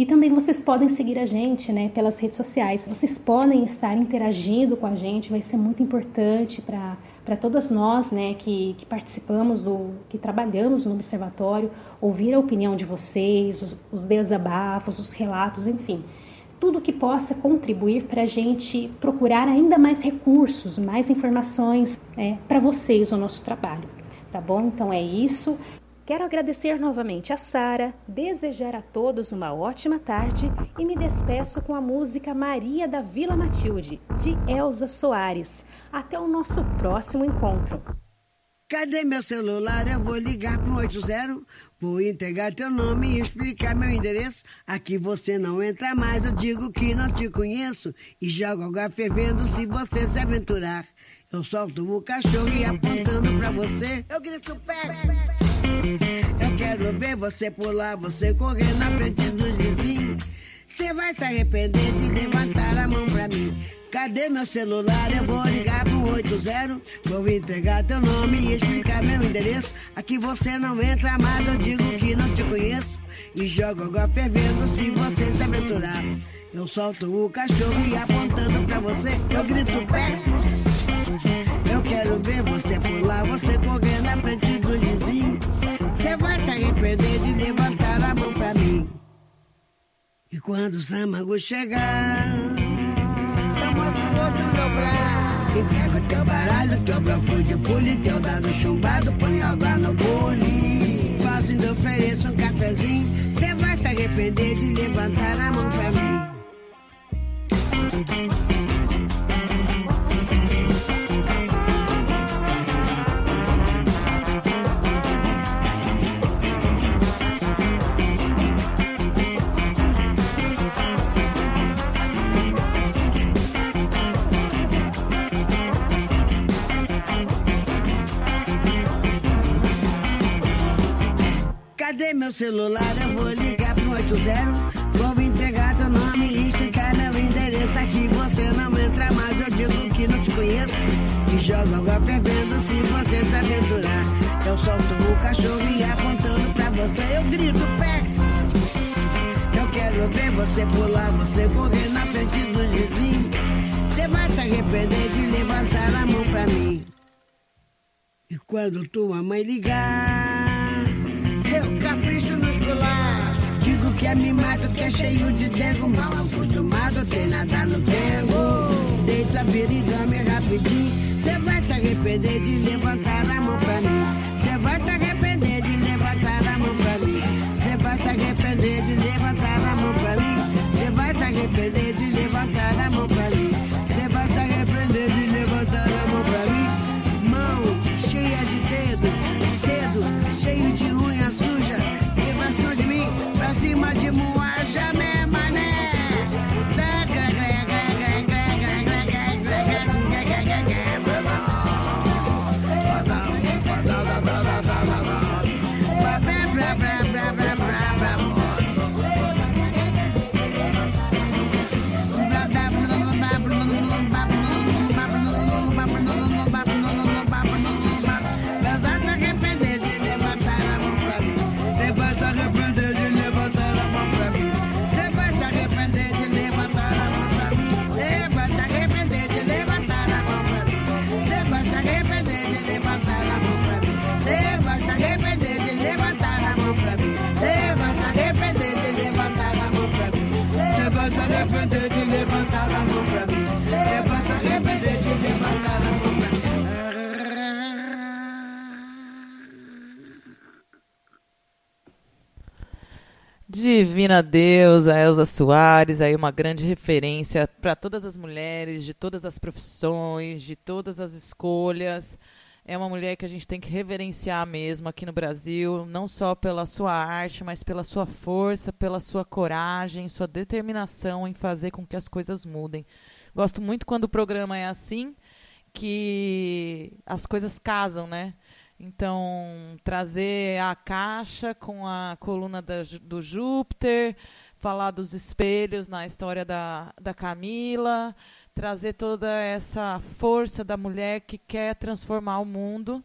E também vocês podem seguir a gente né, pelas redes sociais. Vocês podem estar interagindo com a gente, vai ser muito importante para todas nós né, que, que participamos, do, que trabalhamos no observatório, ouvir a opinião de vocês, os, os desabafos, os relatos, enfim tudo que possa contribuir para a gente procurar ainda mais recursos, mais informações é, para vocês o nosso trabalho. Tá bom? Então é isso. Quero agradecer novamente a Sara, desejar a todos uma ótima tarde e me despeço com a música Maria da Vila Matilde, de Elza Soares. Até o nosso próximo encontro. Cadê meu celular? Eu vou ligar pro 80. Vou entregar teu nome e explicar meu endereço. Aqui você não entra mais, eu digo que não te conheço. E jogo água fervendo se você se aventurar. Eu solto o cachorro e apontando pra você, eu grito perto. Eu quero ver você pular, você correr na frente dos vizinhos. Você vai se arrepender de levantar a mão pra mim. Cadê meu celular? Eu vou ligar pro 80. Vou entregar teu nome e explicar meu endereço. Aqui você não entra mais, eu digo que não te conheço. E jogo água fervendo se você se aventurar. Eu solto o cachorro e apontando pra você, eu grito perto. Eu quero ver você pular, você correr na frente do vizinho. Você vai se arrepender de levantar a mão pra mim. E quando o Samago chegar, eu mostro outro meu braço. Entrega teu baralho, teu bloco de pule, teu dado chumbado, põe água no bule. Faço ainda ofereço um cafezinho, você vai se arrepender de levantar a mão pra mim. Meu celular, eu vou ligar pro 80. Vou vir pegar teu nome e explicar meu endereço aqui. Você não entra mais, eu digo que não te conheço. E jogo água fervendo se você se aventurar. Eu solto o cachorro e apontando pra você, eu grito, Pex. Eu quero ver você pular, você correr na frente dos vizinhos. Você vai se arrepender de levantar a mão pra mim. E quando tua mãe ligar, que é mimado, que é cheio de dengo. Mal acostumado, tem nada no tempo. Deita, vira e dorme rapidinho. Você vai se arrepender de levantar a mão pra mim. Você vai se arrepender de levantar a mão pra mim. Você vai se arrepender de levantar a mão pra mim. Você vai se arrepender Divina deusa Elza Soares, aí uma grande referência para todas as mulheres, de todas as profissões, de todas as escolhas. É uma mulher que a gente tem que reverenciar mesmo aqui no Brasil, não só pela sua arte, mas pela sua força, pela sua coragem, sua determinação em fazer com que as coisas mudem. Gosto muito quando o programa é assim, que as coisas casam, né? Então, trazer a caixa com a coluna da do Júpiter, falar dos espelhos na história da, da Camila, trazer toda essa força da mulher que quer transformar o mundo.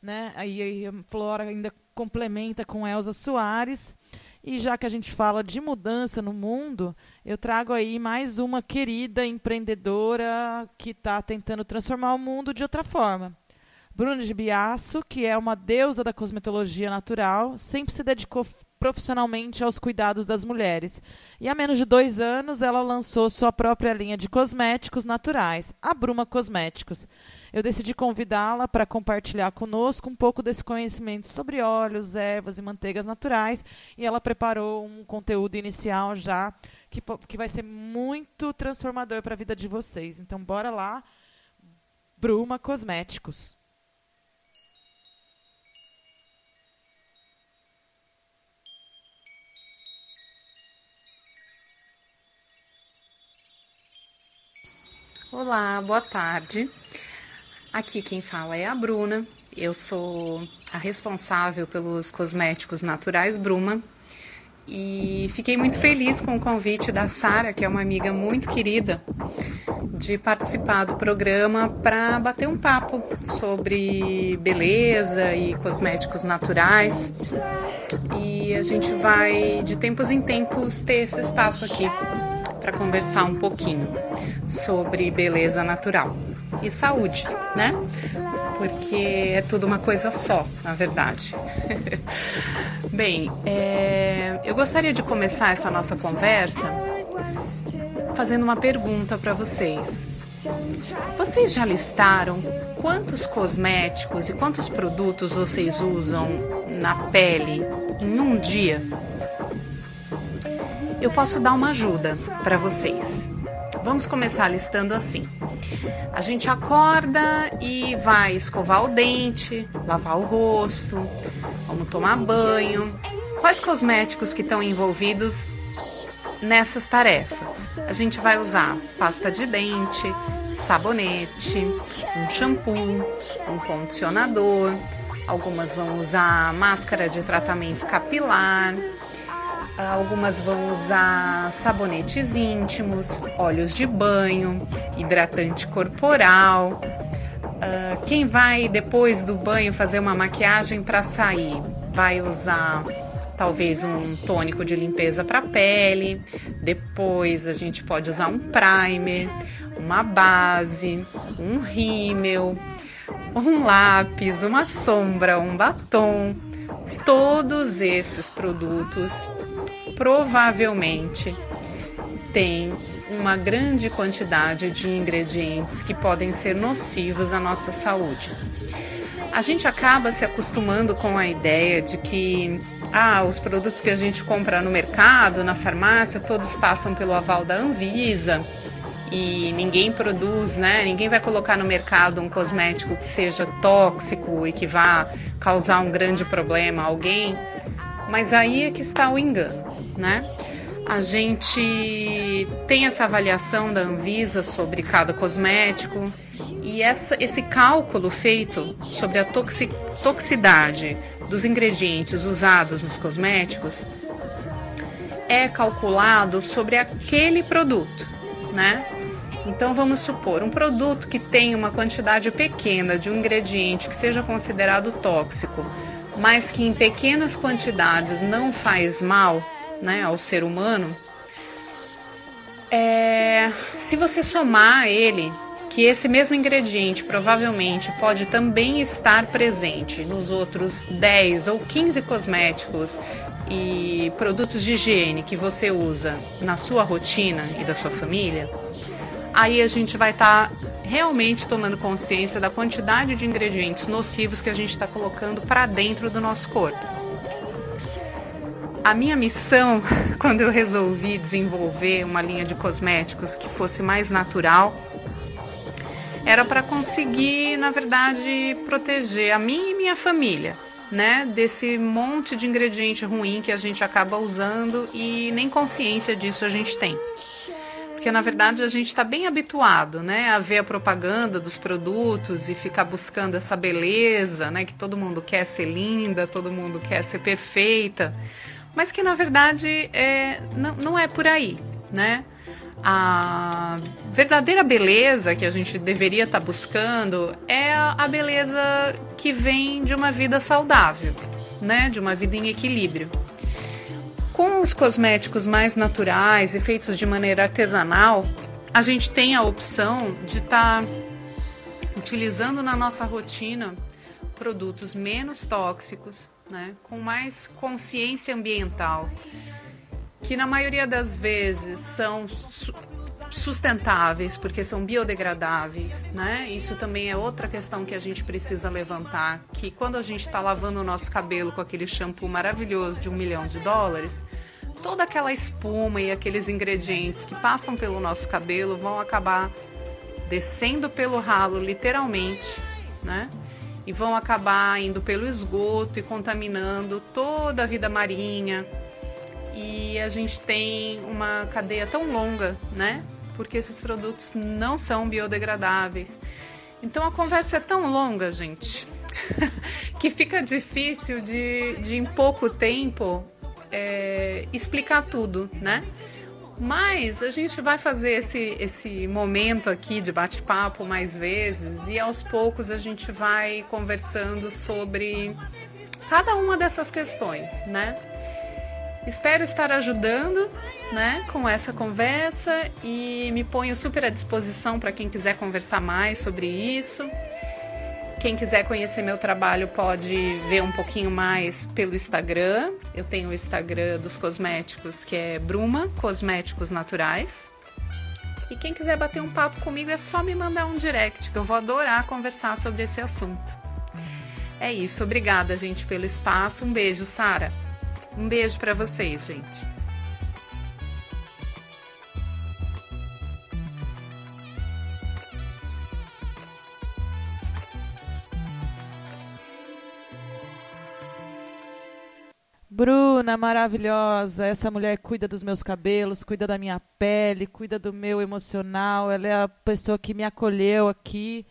Né? Aí a Flora ainda complementa com Elza Soares. E já que a gente fala de mudança no mundo, eu trago aí mais uma querida empreendedora que está tentando transformar o mundo de outra forma. Bruna de Biasso, que é uma deusa da cosmetologia natural, sempre se dedicou profissionalmente aos cuidados das mulheres. E há menos de dois anos ela lançou sua própria linha de cosméticos naturais, a Bruma Cosméticos. Eu decidi convidá-la para compartilhar conosco um pouco desse conhecimento sobre óleos, ervas e manteigas naturais. E ela preparou um conteúdo inicial já que, que vai ser muito transformador para a vida de vocês. Então, bora lá. Bruma Cosméticos. Olá, boa tarde. Aqui quem fala é a Bruna. Eu sou a responsável pelos cosméticos naturais Bruma. E fiquei muito feliz com o convite da Sara, que é uma amiga muito querida, de participar do programa para bater um papo sobre beleza e cosméticos naturais. E a gente vai de tempos em tempos ter esse espaço aqui para conversar um pouquinho sobre beleza natural e saúde, né? Porque é tudo uma coisa só, na verdade. *laughs* Bem, é, eu gostaria de começar essa nossa conversa fazendo uma pergunta para vocês. Vocês já listaram quantos cosméticos e quantos produtos vocês usam na pele em um dia? Eu posso dar uma ajuda para vocês. Vamos começar listando assim. A gente acorda e vai escovar o dente, lavar o rosto, vamos tomar banho. Quais cosméticos que estão envolvidos nessas tarefas? A gente vai usar pasta de dente, sabonete, um shampoo, um condicionador, algumas vão usar máscara de tratamento capilar, algumas vão usar sabonetes íntimos, óleos de banho, hidratante corporal. Uh, quem vai depois do banho fazer uma maquiagem para sair vai usar talvez um tônico de limpeza para pele. Depois a gente pode usar um primer, uma base, um rímel, um lápis, uma sombra, um batom. Todos esses produtos provavelmente têm uma grande quantidade de ingredientes que podem ser nocivos à nossa saúde. A gente acaba se acostumando com a ideia de que ah, os produtos que a gente compra no mercado, na farmácia, todos passam pelo aval da Anvisa e ninguém produz, né? Ninguém vai colocar no mercado um cosmético que seja tóxico e que vá causar um grande problema a alguém. Mas aí é que está o engano, né? A gente tem essa avaliação da Anvisa sobre cada cosmético e essa, esse cálculo feito sobre a toxi, toxicidade dos ingredientes usados nos cosméticos é calculado sobre aquele produto, né? Então vamos supor um produto que tem uma quantidade pequena de um ingrediente que seja considerado tóxico, mas que em pequenas quantidades não faz mal, né, ao ser humano. É, se você somar ele que esse mesmo ingrediente provavelmente pode também estar presente nos outros 10 ou 15 cosméticos e produtos de higiene que você usa na sua rotina e da sua família, aí a gente vai estar tá realmente tomando consciência da quantidade de ingredientes nocivos que a gente está colocando para dentro do nosso corpo. A minha missão, *laughs* quando eu resolvi desenvolver uma linha de cosméticos que fosse mais natural era para conseguir, na verdade, proteger a mim e minha família, né, desse monte de ingrediente ruim que a gente acaba usando e nem consciência disso a gente tem. Porque na verdade a gente está bem habituado, né, a ver a propaganda dos produtos e ficar buscando essa beleza, né, que todo mundo quer ser linda, todo mundo quer ser perfeita, mas que na verdade é, não, não é por aí, né? a verdadeira beleza que a gente deveria estar tá buscando é a beleza que vem de uma vida saudável, né? De uma vida em equilíbrio. Com os cosméticos mais naturais e feitos de maneira artesanal, a gente tem a opção de estar tá utilizando na nossa rotina produtos menos tóxicos, né? Com mais consciência ambiental que na maioria das vezes são sustentáveis, porque são biodegradáveis, né? Isso também é outra questão que a gente precisa levantar, que quando a gente está lavando o nosso cabelo com aquele shampoo maravilhoso de um milhão de dólares, toda aquela espuma e aqueles ingredientes que passam pelo nosso cabelo vão acabar descendo pelo ralo, literalmente, né? E vão acabar indo pelo esgoto e contaminando toda a vida marinha, e a gente tem uma cadeia tão longa, né? Porque esses produtos não são biodegradáveis. Então a conversa é tão longa, gente, *laughs* que fica difícil de, de em pouco tempo é, explicar tudo, né? Mas a gente vai fazer esse, esse momento aqui de bate-papo mais vezes e aos poucos a gente vai conversando sobre cada uma dessas questões, né? Espero estar ajudando né, com essa conversa e me ponho super à disposição para quem quiser conversar mais sobre isso. Quem quiser conhecer meu trabalho pode ver um pouquinho mais pelo Instagram. Eu tenho o Instagram dos cosméticos que é Bruma Cosméticos Naturais. E quem quiser bater um papo comigo é só me mandar um direct, que eu vou adorar conversar sobre esse assunto. É isso, obrigada, gente, pelo espaço. Um beijo, Sara. Um beijo para vocês, gente. Bruna, maravilhosa. Essa mulher cuida dos meus cabelos, cuida da minha pele, cuida do meu emocional. Ela é a pessoa que me acolheu aqui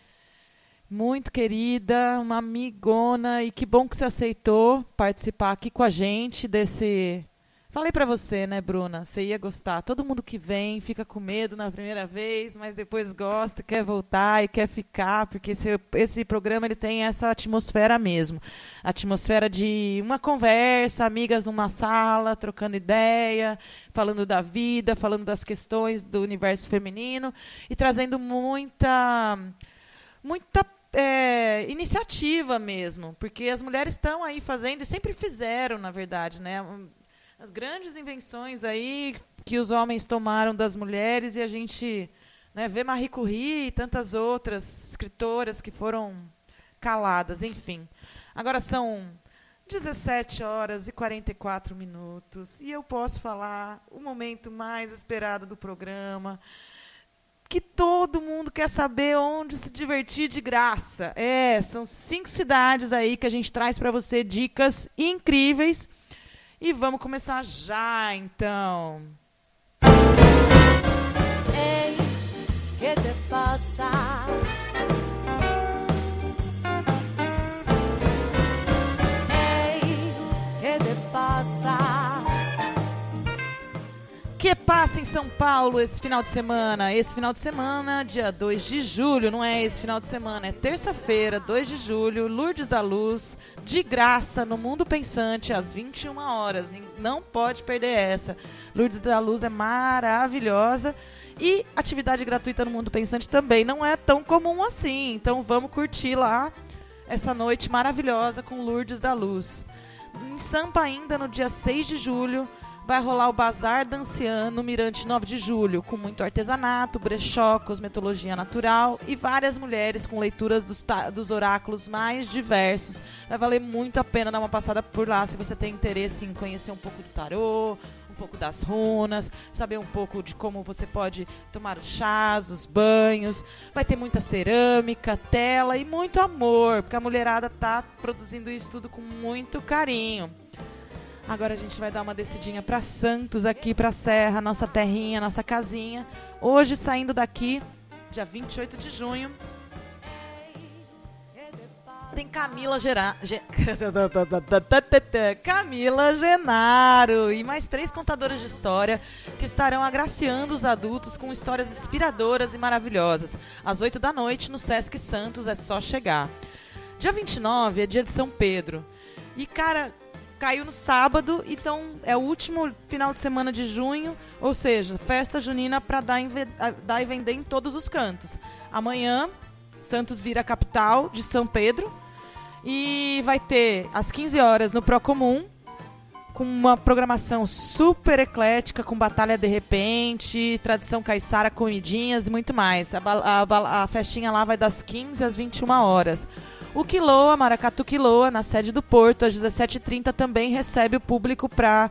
muito querida, uma amigona, e que bom que você aceitou participar aqui com a gente desse. Falei para você, né, Bruna? Você ia gostar. Todo mundo que vem fica com medo na primeira vez, mas depois gosta, quer voltar e quer ficar, porque esse, esse programa ele tem essa atmosfera mesmo. Atmosfera de uma conversa, amigas numa sala, trocando ideia, falando da vida, falando das questões do universo feminino e trazendo muita muita é, iniciativa mesmo, porque as mulheres estão aí fazendo e sempre fizeram, na verdade, né? As grandes invenções aí que os homens tomaram das mulheres e a gente né, vê Marie Curie e tantas outras escritoras que foram caladas, enfim. Agora são 17 horas e 44 minutos e eu posso falar o momento mais esperado do programa que todo mundo quer saber onde se divertir de graça. É, são cinco cidades aí que a gente traz para você dicas incríveis. E vamos começar já, então. Ei, que te passa? Que passa em São Paulo esse final de semana? Esse final de semana, dia 2 de julho, não é esse final de semana, é terça-feira, 2 de julho, Lourdes da Luz, de graça, no Mundo Pensante, às 21 horas. Não pode perder essa. Lourdes da Luz é maravilhosa. E atividade gratuita no Mundo Pensante também não é tão comum assim. Então vamos curtir lá essa noite maravilhosa com Lourdes da Luz. Em Sampa ainda, no dia 6 de julho, vai rolar o Bazar da Anciã no Mirante 9 de Julho, com muito artesanato, brechó, cosmetologia natural e várias mulheres com leituras dos, dos oráculos mais diversos. Vai valer muito a pena dar uma passada por lá se você tem interesse em conhecer um pouco do tarô, um pouco das runas, saber um pouco de como você pode tomar os chás, os banhos. Vai ter muita cerâmica, tela e muito amor, porque a mulherada tá produzindo isso tudo com muito carinho. Agora a gente vai dar uma descidinha para Santos, aqui para Serra, nossa terrinha, nossa casinha. Hoje saindo daqui, dia 28 de junho. Tem Camila Gera... Ge... *laughs* Camila Genaro e mais três contadoras de história que estarão agraciando os adultos com histórias inspiradoras e maravilhosas. Às 8 da noite no Sesc Santos é só chegar. Dia 29 é dia de São Pedro. E cara, caiu no sábado, então é o último final de semana de junho, ou seja, festa junina para dar, dar, e vender em todos os cantos. Amanhã, Santos vira capital de São Pedro e vai ter às 15 horas no Procomum, com uma programação super eclética, com batalha de repente, tradição caiçara, comidinhas e muito mais. A, a, a festinha lá vai das 15 às 21 horas. O Quiloa, Maracatu Quiloa, na sede do Porto, às 17h30, também recebe o público para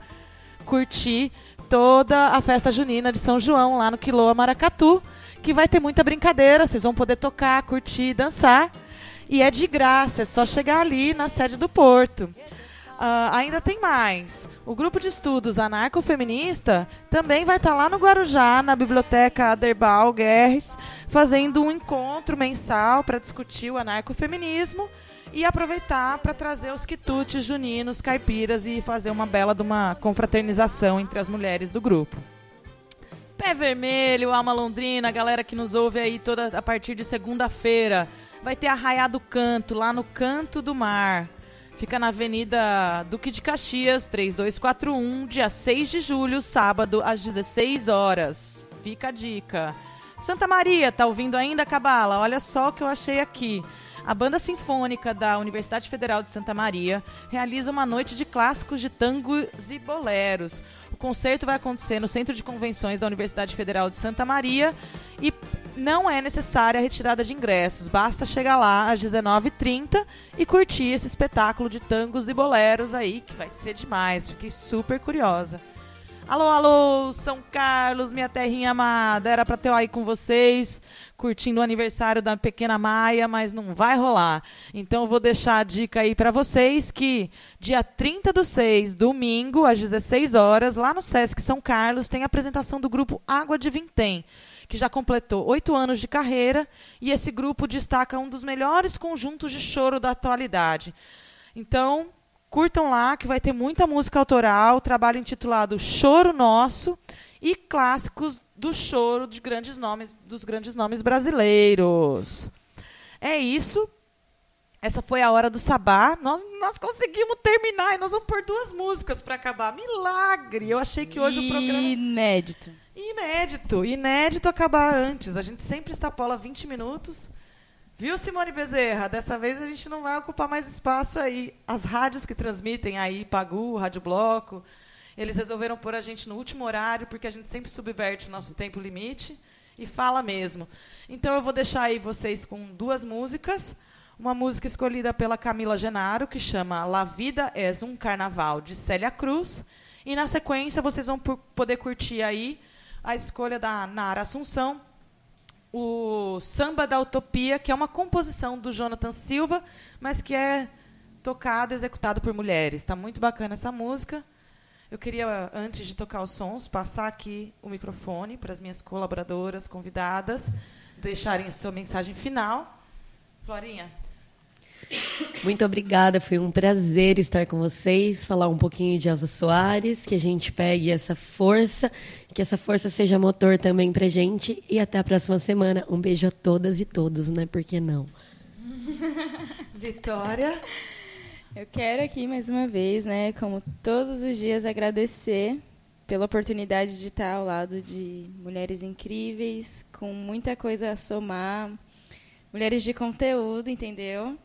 curtir toda a festa junina de São João lá no Quiloa Maracatu, que vai ter muita brincadeira, vocês vão poder tocar, curtir, dançar. E é de graça, é só chegar ali na sede do Porto. Uh, ainda tem mais. O grupo de estudos anarcofeminista também vai estar tá lá no Guarujá, na Biblioteca Aderbal Guerres, fazendo um encontro mensal para discutir o anarcofeminismo e aproveitar para trazer os quitutes juninos, caipiras e fazer uma bela de uma confraternização entre as mulheres do grupo. Pé Vermelho, Alma Londrina, a galera que nos ouve aí toda a partir de segunda-feira. Vai ter Arraiá do Canto, lá no Canto do Mar. Fica na Avenida Duque de Caxias, 3241, dia 6 de julho, sábado, às 16 horas. Fica a dica. Santa Maria, tá ouvindo ainda, Cabala? Olha só o que eu achei aqui. A Banda Sinfônica da Universidade Federal de Santa Maria realiza uma noite de clássicos de tangos e boleros. O concerto vai acontecer no Centro de Convenções da Universidade Federal de Santa Maria e não é necessária a retirada de ingressos. Basta chegar lá às 19h30 e curtir esse espetáculo de tangos e boleros aí, que vai ser demais. Fiquei super curiosa. Alô, alô, São Carlos, minha terrinha amada. Era para ter aí com vocês, curtindo o aniversário da pequena Maia, mas não vai rolar. Então eu vou deixar a dica aí para vocês que dia 30 do 6, domingo, às 16 horas, lá no Sesc São Carlos, tem a apresentação do grupo Água de Vintém que já completou oito anos de carreira, e esse grupo destaca um dos melhores conjuntos de choro da atualidade. Então, curtam lá, que vai ter muita música autoral, trabalho intitulado Choro Nosso e clássicos do choro de grandes nomes, dos grandes nomes brasileiros. É isso. Essa foi a hora do sabá. Nós, nós conseguimos terminar e nós vamos pôr duas músicas para acabar. Milagre! Eu achei que hoje o programa. Inédito. Inédito. Inédito acabar antes. A gente sempre extrapola 20 minutos. Viu, Simone Bezerra? Dessa vez a gente não vai ocupar mais espaço aí. As rádios que transmitem aí, Pagu, Rádio Bloco, eles resolveram pôr a gente no último horário, porque a gente sempre subverte o nosso tempo limite e fala mesmo. Então eu vou deixar aí vocês com duas músicas. Uma música escolhida pela Camila Genaro, que chama La Vida es um Carnaval, de Célia Cruz. E na sequência vocês vão poder curtir aí a escolha da Nara Assunção, o Samba da Utopia, que é uma composição do Jonathan Silva, mas que é tocado, executado por mulheres. Está muito bacana essa música. Eu queria, antes de tocar os sons, passar aqui o microfone para as minhas colaboradoras, convidadas, deixarem a sua mensagem final. Florinha. Muito obrigada, foi um prazer estar com vocês, falar um pouquinho de Elza Soares, que a gente pegue essa força, que essa força seja motor também pra gente e até a próxima semana. Um beijo a todas e todos, né? Por que não? *laughs* Vitória. Eu quero aqui mais uma vez, né, como todos os dias agradecer pela oportunidade de estar ao lado de mulheres incríveis, com muita coisa a somar, mulheres de conteúdo, entendeu?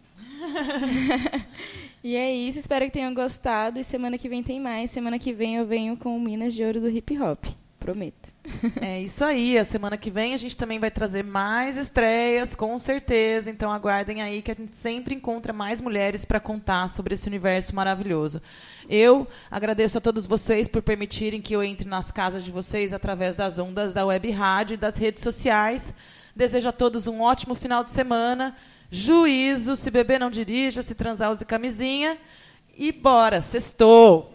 *laughs* e é isso, espero que tenham gostado. E semana que vem tem mais. Semana que vem eu venho com Minas de Ouro do Hip Hop. Prometo. *laughs* É isso aí. A semana que vem a gente também vai trazer mais estreias, com certeza. Então aguardem aí que a gente sempre encontra mais mulheres para contar sobre esse universo maravilhoso. Eu agradeço a todos vocês por permitirem que eu entre nas casas de vocês através das ondas da web rádio e das redes sociais. Desejo a todos um ótimo final de semana. Juízo, se beber não dirija, se transar use camisinha. E bora, sextou!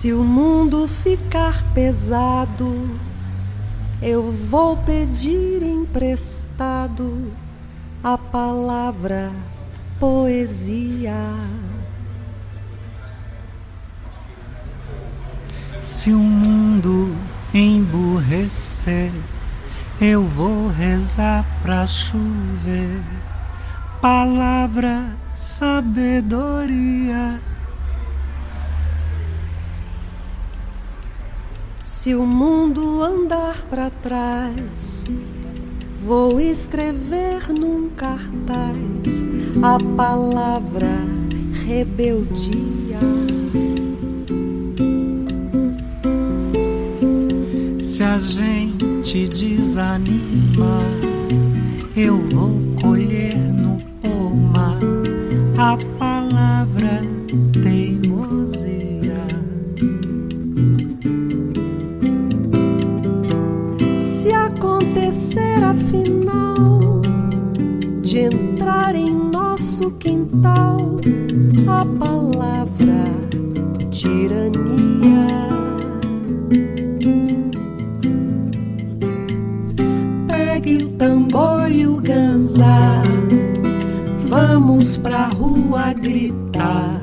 Se o mundo ficar pesado, eu vou pedir emprestado a palavra poesia. Se o mundo emburrecer, eu vou rezar pra chover. Palavra, sabedoria. Se o mundo andar para trás, vou escrever num cartaz a palavra rebeldia. Se a gente desanima, eu vou colher no pomar a palavra de entrar em nosso quintal a palavra tirania. Pegue o tambor e o ganzá. Vamos pra rua gritar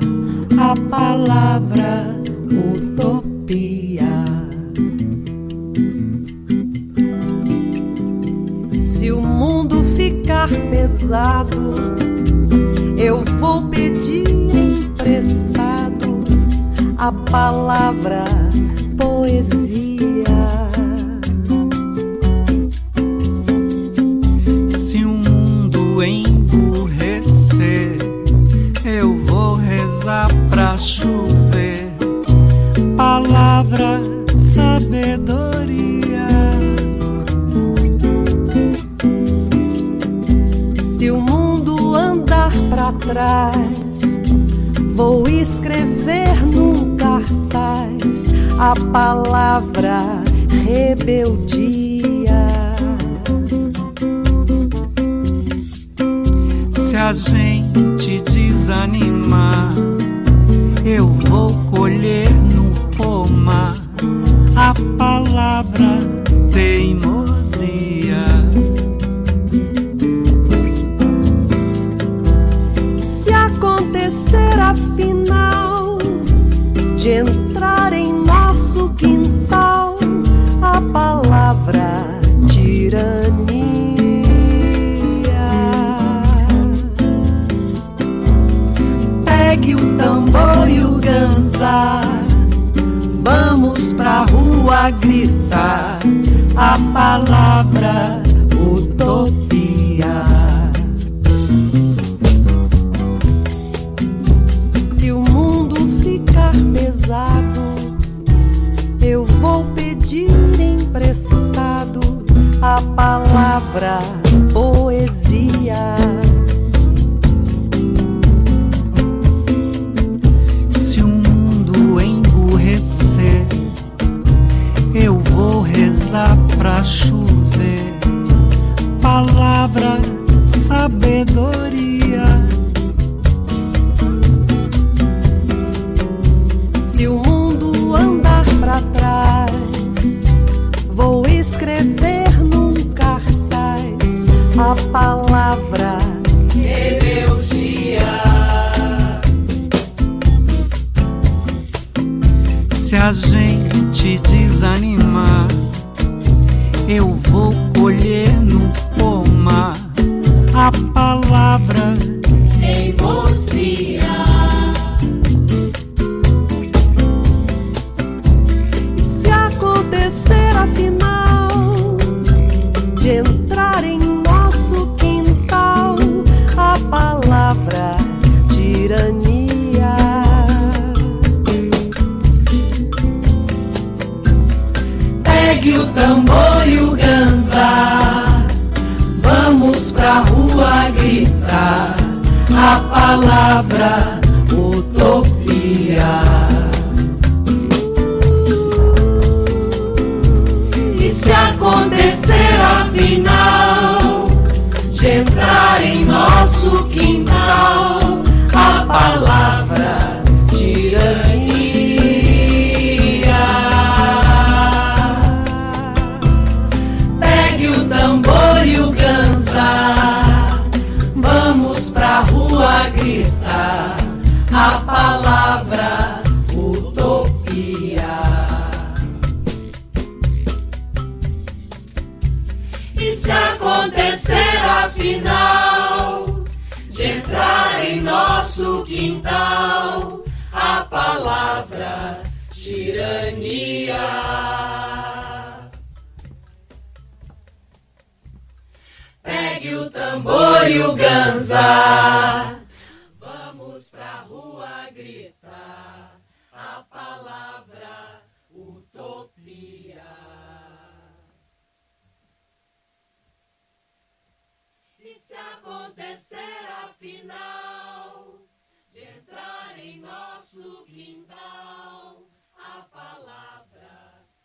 a palavra utopia. Ficar pesado, eu vou pedir emprestado a palavra trás, vou escrever num cartaz a palavra rebeldia. Se a gente desanimar,